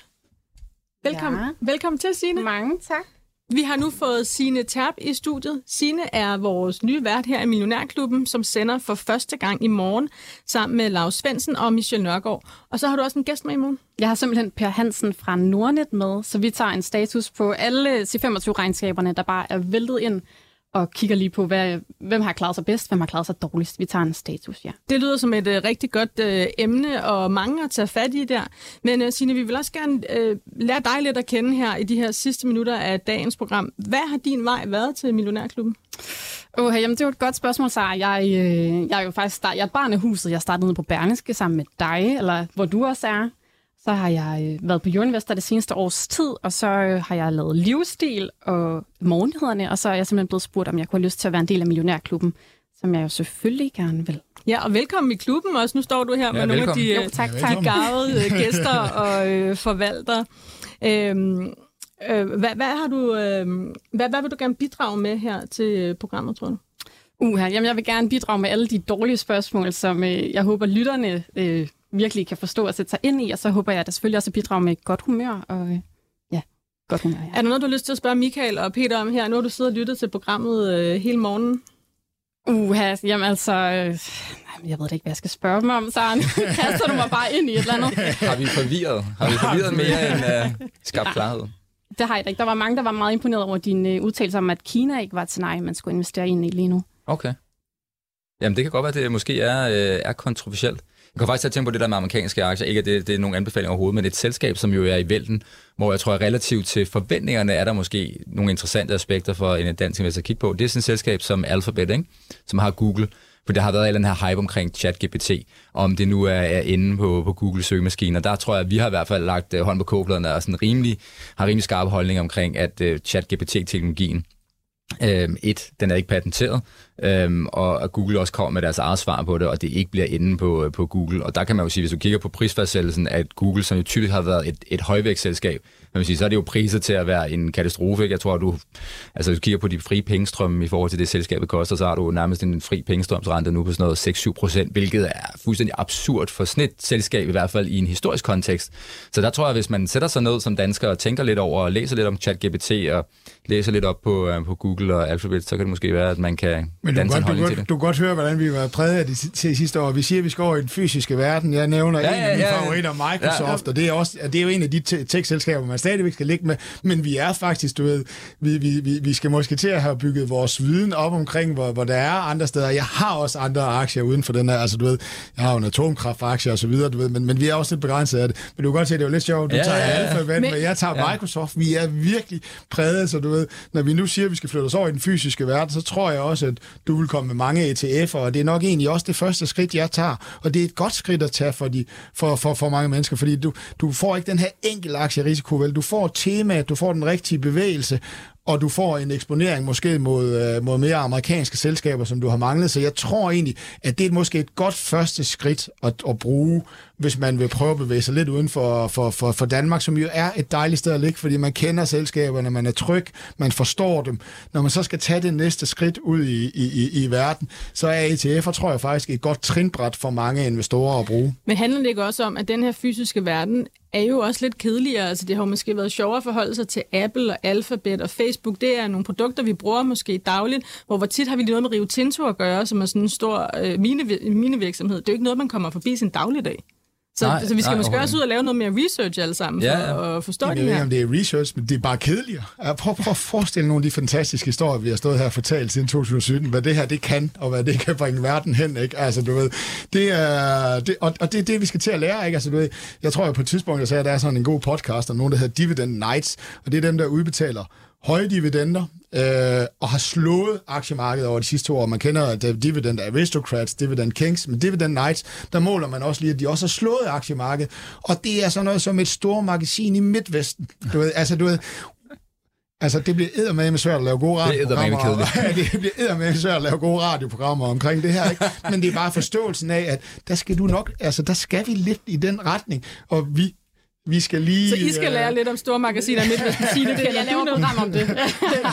Velkommen, ja. velkommen til, Signe.
Mange tak.
Vi har nu fået Sine Terp i studiet. Sine er vores nye vært her i Millionærklubben, som sender for første gang i morgen sammen med Lars Svendsen og Michelle Nørgaard. Og så har du også en gæst med i morgen.
Jeg har simpelthen Per Hansen fra Nordnet med, så vi tager en status på alle C25-regnskaberne, der bare er væltet ind og kigger lige på, hvad, hvem har klaret sig bedst, hvem har klaret sig dårligst. Vi tager en status, ja.
Det lyder som et uh, rigtig godt uh, emne, og mange at tage fat i der. Men uh, Signe, vi vil også gerne uh, lære dig lidt at kende her i de her sidste minutter af dagens program. Hvad har din vej været til Millionærklubben?
Oh, jamen, det er jo et godt spørgsmål, Sara. Jeg, øh, jeg er jo faktisk start, jeg er et barn af huset. Jeg startede nede på Berneske sammen med dig, eller hvor du også er. Så har jeg øh, været på Jørgenvester det seneste års tid, og så øh, har jeg lavet livsstil og morgenhederne, og så er jeg simpelthen blevet spurgt, om jeg kunne have lyst til at være en del af Millionærklubben, som jeg jo selvfølgelig gerne vil.
Ja, og velkommen i klubben også. Nu står du her ja, med velkommen. nogle af de jo, tak, tak. gavede gæster <laughs> og øh, forvalter. Øhm, øh, hvad, hvad, har du, øh, hvad, hvad vil du gerne bidrage med her til programmet, tror du?
Uha, jamen jeg vil gerne bidrage med alle de dårlige spørgsmål, som øh, jeg håber lytterne øh, virkelig kan forstå og sætte sig ind i, og så håber jeg at selvfølgelig også at bidrage med godt humør og øh, ja, godt humør. Ja.
Er der noget, du har lyst til at spørge Michael og Peter om her? Nu har du siddet og lyttet til programmet øh, hele morgenen.
Uha, jamen altså, øh, jeg ved ikke, hvad jeg skal spørge dem om, så <laughs> <laughs> kaster du mig bare ind i et eller andet.
Har vi forvirret? Har vi forvirret mere end uh, skabt klarhed?
Det har jeg ikke. Der var mange, der var meget imponeret over din uh, udtalelse om, at Kina ikke var til nej, man skulle investere i lige nu.
Okay. Jamen, det kan godt være, at det måske er, øh, er kontroversielt. Jeg kan faktisk tænke på det der med amerikanske aktier. Ikke at det, det er nogen anbefaling overhovedet, men et selskab, som jo er i vælten, hvor jeg tror, at relativt til forventningerne er der måske nogle interessante aspekter for en dansk investor at kigge på. Det er sådan et selskab som Alphabet, ikke? som har Google. For der har været en her hype omkring ChatGPT, om det nu er, er inde på, på Google søgemaskiner. Der tror jeg, at vi har i hvert fald lagt uh, hånd på kåbladerne og sådan rimelig, har rimelig skarpe holdning omkring, at uh, ChatGPT-teknologien Øhm, et, den er ikke patenteret, øhm, og at Google også kommer med deres eget svar på det, og det ikke bliver inde på, øh, på Google. Og der kan man jo sige, hvis du kigger på prisfastsættelsen, at Google, som jo typisk har været et, et højvægtsselskab, man sige, så er det jo priser til at være en katastrofe. Ikke? Jeg tror, at du, altså, hvis du kigger på de frie pengestrømme i forhold til det, selskabet koster, så har du nærmest en fri pengestrømsrente nu på sådan noget 6-7 procent, hvilket er fuldstændig absurd for sådan et selskab, i hvert fald i en historisk kontekst. Så der tror jeg, hvis man sætter sig ned som dansker og tænker lidt over og læser lidt om ChatGPT og læser lidt op på, øh, på Google og Alphabet, så kan det måske være, at man kan
men
danse
en
holdning
du det. Du kan godt høre, hvordan vi var præget af det til sidste år. Vi siger, at vi skal over i den fysiske verden. Jeg nævner ja, en af mine ja, favoritter, Microsoft, ja, ja. og det er, også, det er jo en af de tech-selskaber, man stadigvæk skal ligge med. Men vi er faktisk, du ved, vi, vi, vi, vi skal måske til at have bygget vores viden op omkring, hvor, hvor der er andre steder. Jeg har også andre aktier uden for den her, altså du ved, jeg har jo en atomkraftaktie og så videre, du ved, men, men vi er også lidt begrænset af det. Men du kan godt se, at det er jo lidt sjovt. Du ja, tager ja, ja. Alphabet, men, men jeg tager ja. Microsoft. Vi er virkelig præget, så du ved, når vi nu siger, at vi skal flytte os over i den fysiske verden, så tror jeg også, at du vil komme med mange ETF'er, og det er nok egentlig også det første skridt, jeg tager. Og det er et godt skridt at tage for, de, for, for, for mange mennesker, fordi du, du får ikke den her enkel aktierisiko, vel? Du får temaet, du får den rigtige bevægelse, og du får en eksponering måske mod, øh, mod mere amerikanske selskaber, som du har manglet. Så jeg tror egentlig, at det er måske et godt første skridt at, at bruge, hvis man vil prøve at bevæge sig lidt uden for, for, for, for Danmark, som jo er et dejligt sted at ligge, fordi man kender selskaberne, man er tryg, man forstår dem. Når man så skal tage det næste skridt ud i, i, i, i verden, så er ETF'er, tror jeg faktisk, et godt trinbræt for mange investorer at bruge.
Men handler det ikke også om, at den her fysiske verden er jo også lidt kedeligere. Altså, det har måske været sjovere at forholde sig til Apple og Alphabet og Facebook. Det er nogle produkter, vi bruger måske dagligt, hvor hvor tit har vi noget med Rio Tinto at gøre, som er sådan en stor øh, mine, minevirksomhed. Det er jo ikke noget, man kommer forbi sin dagligdag. Så, nej, så vi skal nej, måske også ud og lave noget mere research alle sammen, ja, for at forstå det her. Jeg ved ikke,
om det er research, men det er bare kedeligere. Prøv, prøv at forestille nogle af de fantastiske historier, vi har stået her og fortalt siden 2017, hvad det her det kan, og hvad det kan bringe verden hen. Ikke? Altså, du ved, det er, det, og, og det er det, vi skal til at lære. Ikke? Altså, du ved, jeg tror jo på et tidspunkt, jeg sagde, at der er sådan en god podcast om nogen, der hedder Dividend Nights, og det er dem, der udbetaler høje dividender, øh, og har slået aktiemarkedet over de sidste år. Man kender Dividend Aristocrats, Dividend Kings, men Dividend Nights, der måler man også lige, at de også har slået aktiemarkedet. Og det er sådan noget som et stort magasin i Midtvesten. Du ved, altså, du ved, Altså, det bliver eddermame svært at lave gode
Det er
radioprogrammer. <laughs> det bliver eddermame svært at lave gode radioprogrammer omkring det her, ikke? Men det er bare forståelsen af, at der skal du nok, altså, der skal vi lidt i den retning, og vi, vi skal lige...
Så I skal lære lidt om store magasiner midt med Signe. <laughs> Det
Jeg laver et program om det.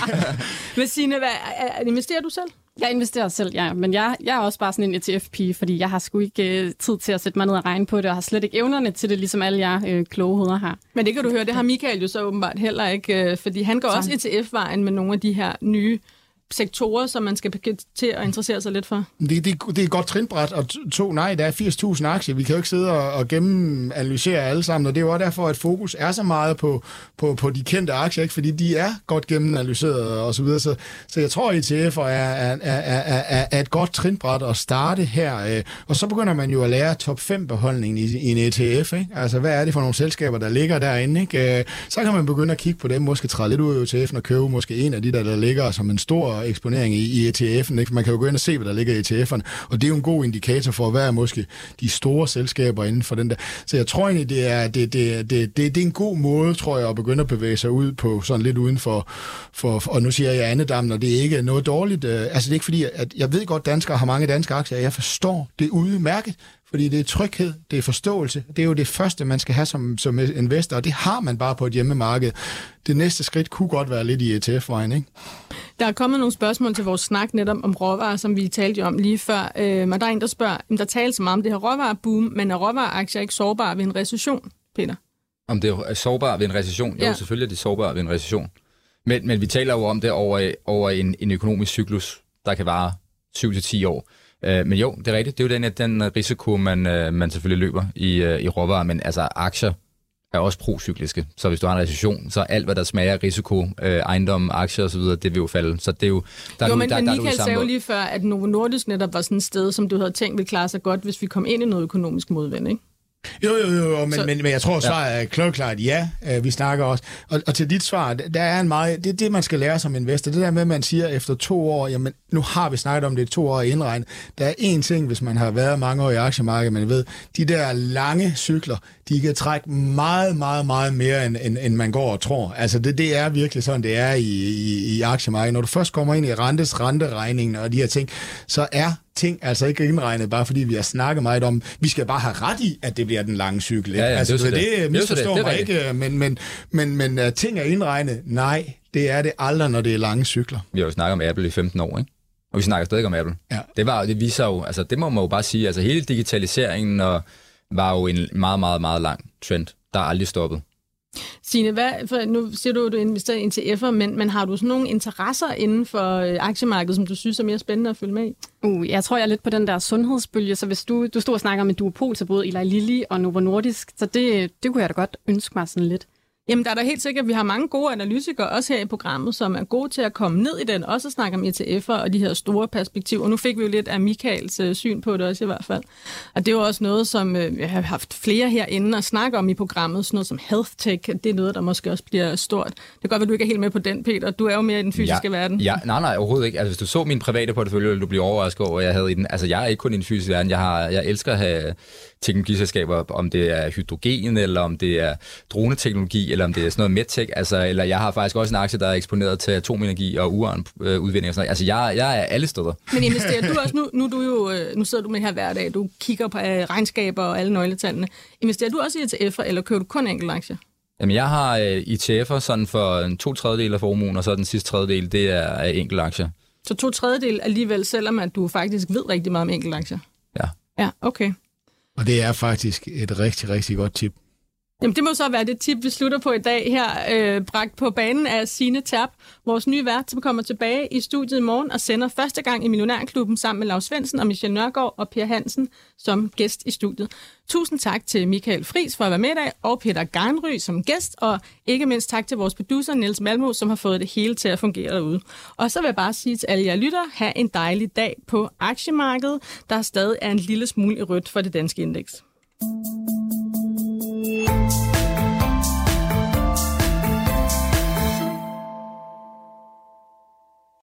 <laughs>
Men Signe, hvad, er, investerer du selv?
Jeg investerer selv, ja. Men jeg, jeg er også bare sådan en ETF-pige, fordi jeg har sgu ikke uh, tid til at sætte mig ned og regne på det, og har slet ikke evnerne til det, ligesom alle jer uh, kloge hoveder har.
Men det kan du høre, det har Michael jo så åbenbart heller ikke, øh, fordi han går
Så-
også ETF-vejen med nogle af de her nye sektorer, som man skal til at interessere sig lidt for.
Det, det, det er et godt trinbræt, og to- to, nej, der er 80.000 aktier. Vi kan jo ikke sidde og, og gennemanalysere alle sammen, og det er jo også derfor, at fokus er så meget på, på, på de kendte aktier, ikke? fordi de er godt gennemanalyseret og så videre. Så, så jeg tror, at ETF'er er, er, er, er, er, er et godt trinbræt at starte her. øh, Og så begynder man jo at lære top 5-beholdningen i, i en ETF. Ikke? Altså, hvad er det for nogle selskaber, der ligger derinde? Ikke? Øh, Så kan man begynde at kigge på dem, måske træde lidt ud af ETF'en og købe måske en af de der, der ligger som en stor eksponering i, i ETF'en. Ikke? For man kan jo gå ind og se, hvad der ligger i ETF'erne, og det er jo en god indikator for, hvad er måske de store selskaber inden for den der. Så jeg tror egentlig, det er, det, det, det, det, det er en god måde, tror jeg, at begynde at bevæge sig ud på sådan lidt uden for, for og nu siger jeg andedammen, og det er ikke noget dårligt. øh, Altså det er ikke fordi, at jeg ved godt, at danskere har mange danske aktier, jeg forstår det udmærket, fordi det er tryghed, det er forståelse. Det er jo det første, man skal have som, som investor, og det har man bare på et hjemmemarked. Det næste skridt kunne godt være lidt i ETF-vejen, ikke?
Der er kommet nogle spørgsmål til vores snak netop om råvarer, som vi talte om lige før. Øh, men der er en, der spørger, der tales så meget om det her råvareboom, men er råvareaktier ikke sårbare ved en recession, Peter?
Om det er sårbart ved en recession? Jo,
Ja.
selvfølgelig er det sårbart ved en recession. Men, men vi taler jo om det over, over en, en økonomisk cyklus, der kan vare 7-10 år. Øh, men jo, det er rigtigt. Det er jo den, den risiko, man, øh, man selvfølgelig løber i, øh, i råvarer. Men altså, aktier er også procykliske. Så hvis du har en recession, så alt, hvad der smager risiko, øh, ejendom, aktier osv., det vil jo falde. Så det er jo... Der er
jo,
du,
men,
der,
men
der, er
Michael
samme
sagde jo lige før, at Novo Nordisk netop var sådan et sted, som du havde tænkt ville klare sig godt, hvis vi kom ind i noget økonomisk modvind, ikke?
Jo, jo, jo, jo men,
Så-
men, men jeg tror, svaret er klokklart ja. Øh, Vi snakker også. Og, og til dit svar, der er en meget... Det er det, man skal lære som investor. Det der med, at man siger efter to år, jamen nu har vi snakket om det to år i indregn. Der er én ting, hvis man har været mange år i aktiemarkedet, man ved, de der lange cykler, de kan trække meget, meget, meget mere, end, end, end man går og tror. Altså det, det er virkelig sådan, det er i, i, i aktiemarkedet. Når du først kommer ind i rentes, renteregningen og de her ting, så er ting altså ikke indregnet, bare fordi vi har snakket meget om, vi skal bare have ret i, at det bliver den lange cykel.
Ja, ja,
altså,
det så
det,
det.
det
Det det.
misforstår
Det er
mig ikke, men, men, men, men uh, ting er indregnet. Nej, det er det aldrig, når det er lange cykler.
Vi har jo snakket om Apple i 15 år, ikke? Og vi snakker stadig om Apple.
Ja.
Det, var, det viser jo, altså det må man jo bare sige, altså hele digitaliseringen og, var jo en meget, meget, meget lang trend, der er aldrig stoppet.
Signe, hvad, for nu siger du, at du investerer i ETF'er, men, men har du sådan nogle interesser inden for øh, aktiemarkedet, som du synes er mere spændende at følge med i?
Uh, jeg tror, jeg er lidt på den der sundhedsbølge, så hvis du, du stod og snakker om et duopol til både Eli Lilly og Novo Nordisk, så det, det kunne jeg da godt ønske mig sådan lidt.
Jamen, der er da helt sikkert, at vi har mange gode analytikere også her i programmet, som er gode til at komme ned i den, også at snakke om ETF'er og de her store perspektiver. Nu fik vi jo lidt af Michaels øh, syn på det også i hvert fald. Og det er jo også noget, som øh, jeg har haft flere herinde at snakke om i programmet, sådan noget som health tech. Det er noget, der måske også bliver stort. Det kan godt være, at du ikke er helt med på den, Peter. Du er jo mere i den fysiske
ja,
verden.
Ja, nej, nej, overhovedet ikke. Altså, hvis du så min private portefølje, ville du blive overrasket over, hvad jeg havde i den. Altså, jeg er ikke kun i den fysiske verden. Jeg, har, jeg elsker at have teknologiselskaber, om det er hydrogen, eller om det er droneteknologi, eller om det er sådan noget medtech. Altså, eller jeg har faktisk også en aktie, der er eksponeret til atomenergi og uranudvinding og sådan noget. Altså, jeg, jeg er alle steder.
Men investerer du også, nu, nu, du jo, øh, nu sidder du med her hver dag, du kigger på øh, regnskaber og alle nøgletallene. Investerer du også i ETF'er, eller køber du kun enkelte aktier?
Jamen, jeg har øh, ETF'er sådan for en to tredjedel af formuen, og så den sidste tredjedel, det er af enkelte aktier.
Så to tredjedel alligevel, selvom at du faktisk ved rigtig meget om enkelte aktier?
Ja.
Ja, okay.
Og det er faktisk et rigtig, rigtig godt tip.
Jamen, det må så være det tip, vi slutter på i dag her, øh, bragt på banen af Sine Terp, vores nye vært, som kommer tilbage i studiet i morgen og sender første gang i Millionærklubben sammen med Lars Svendsen og Michel Nørgaard og Per Hansen som gæst i studiet. Tusind tak til Michael Fris for at være med i dag, og Peter Garnry som gæst, og ikke mindst tak til vores producer Niels Malmo, som har fået det hele til at fungere derude. Og så vil jeg bare sige til alle jer lytter, have en dejlig dag på aktiemarkedet, der stadig er en lille smule i rødt for det danske indeks. Música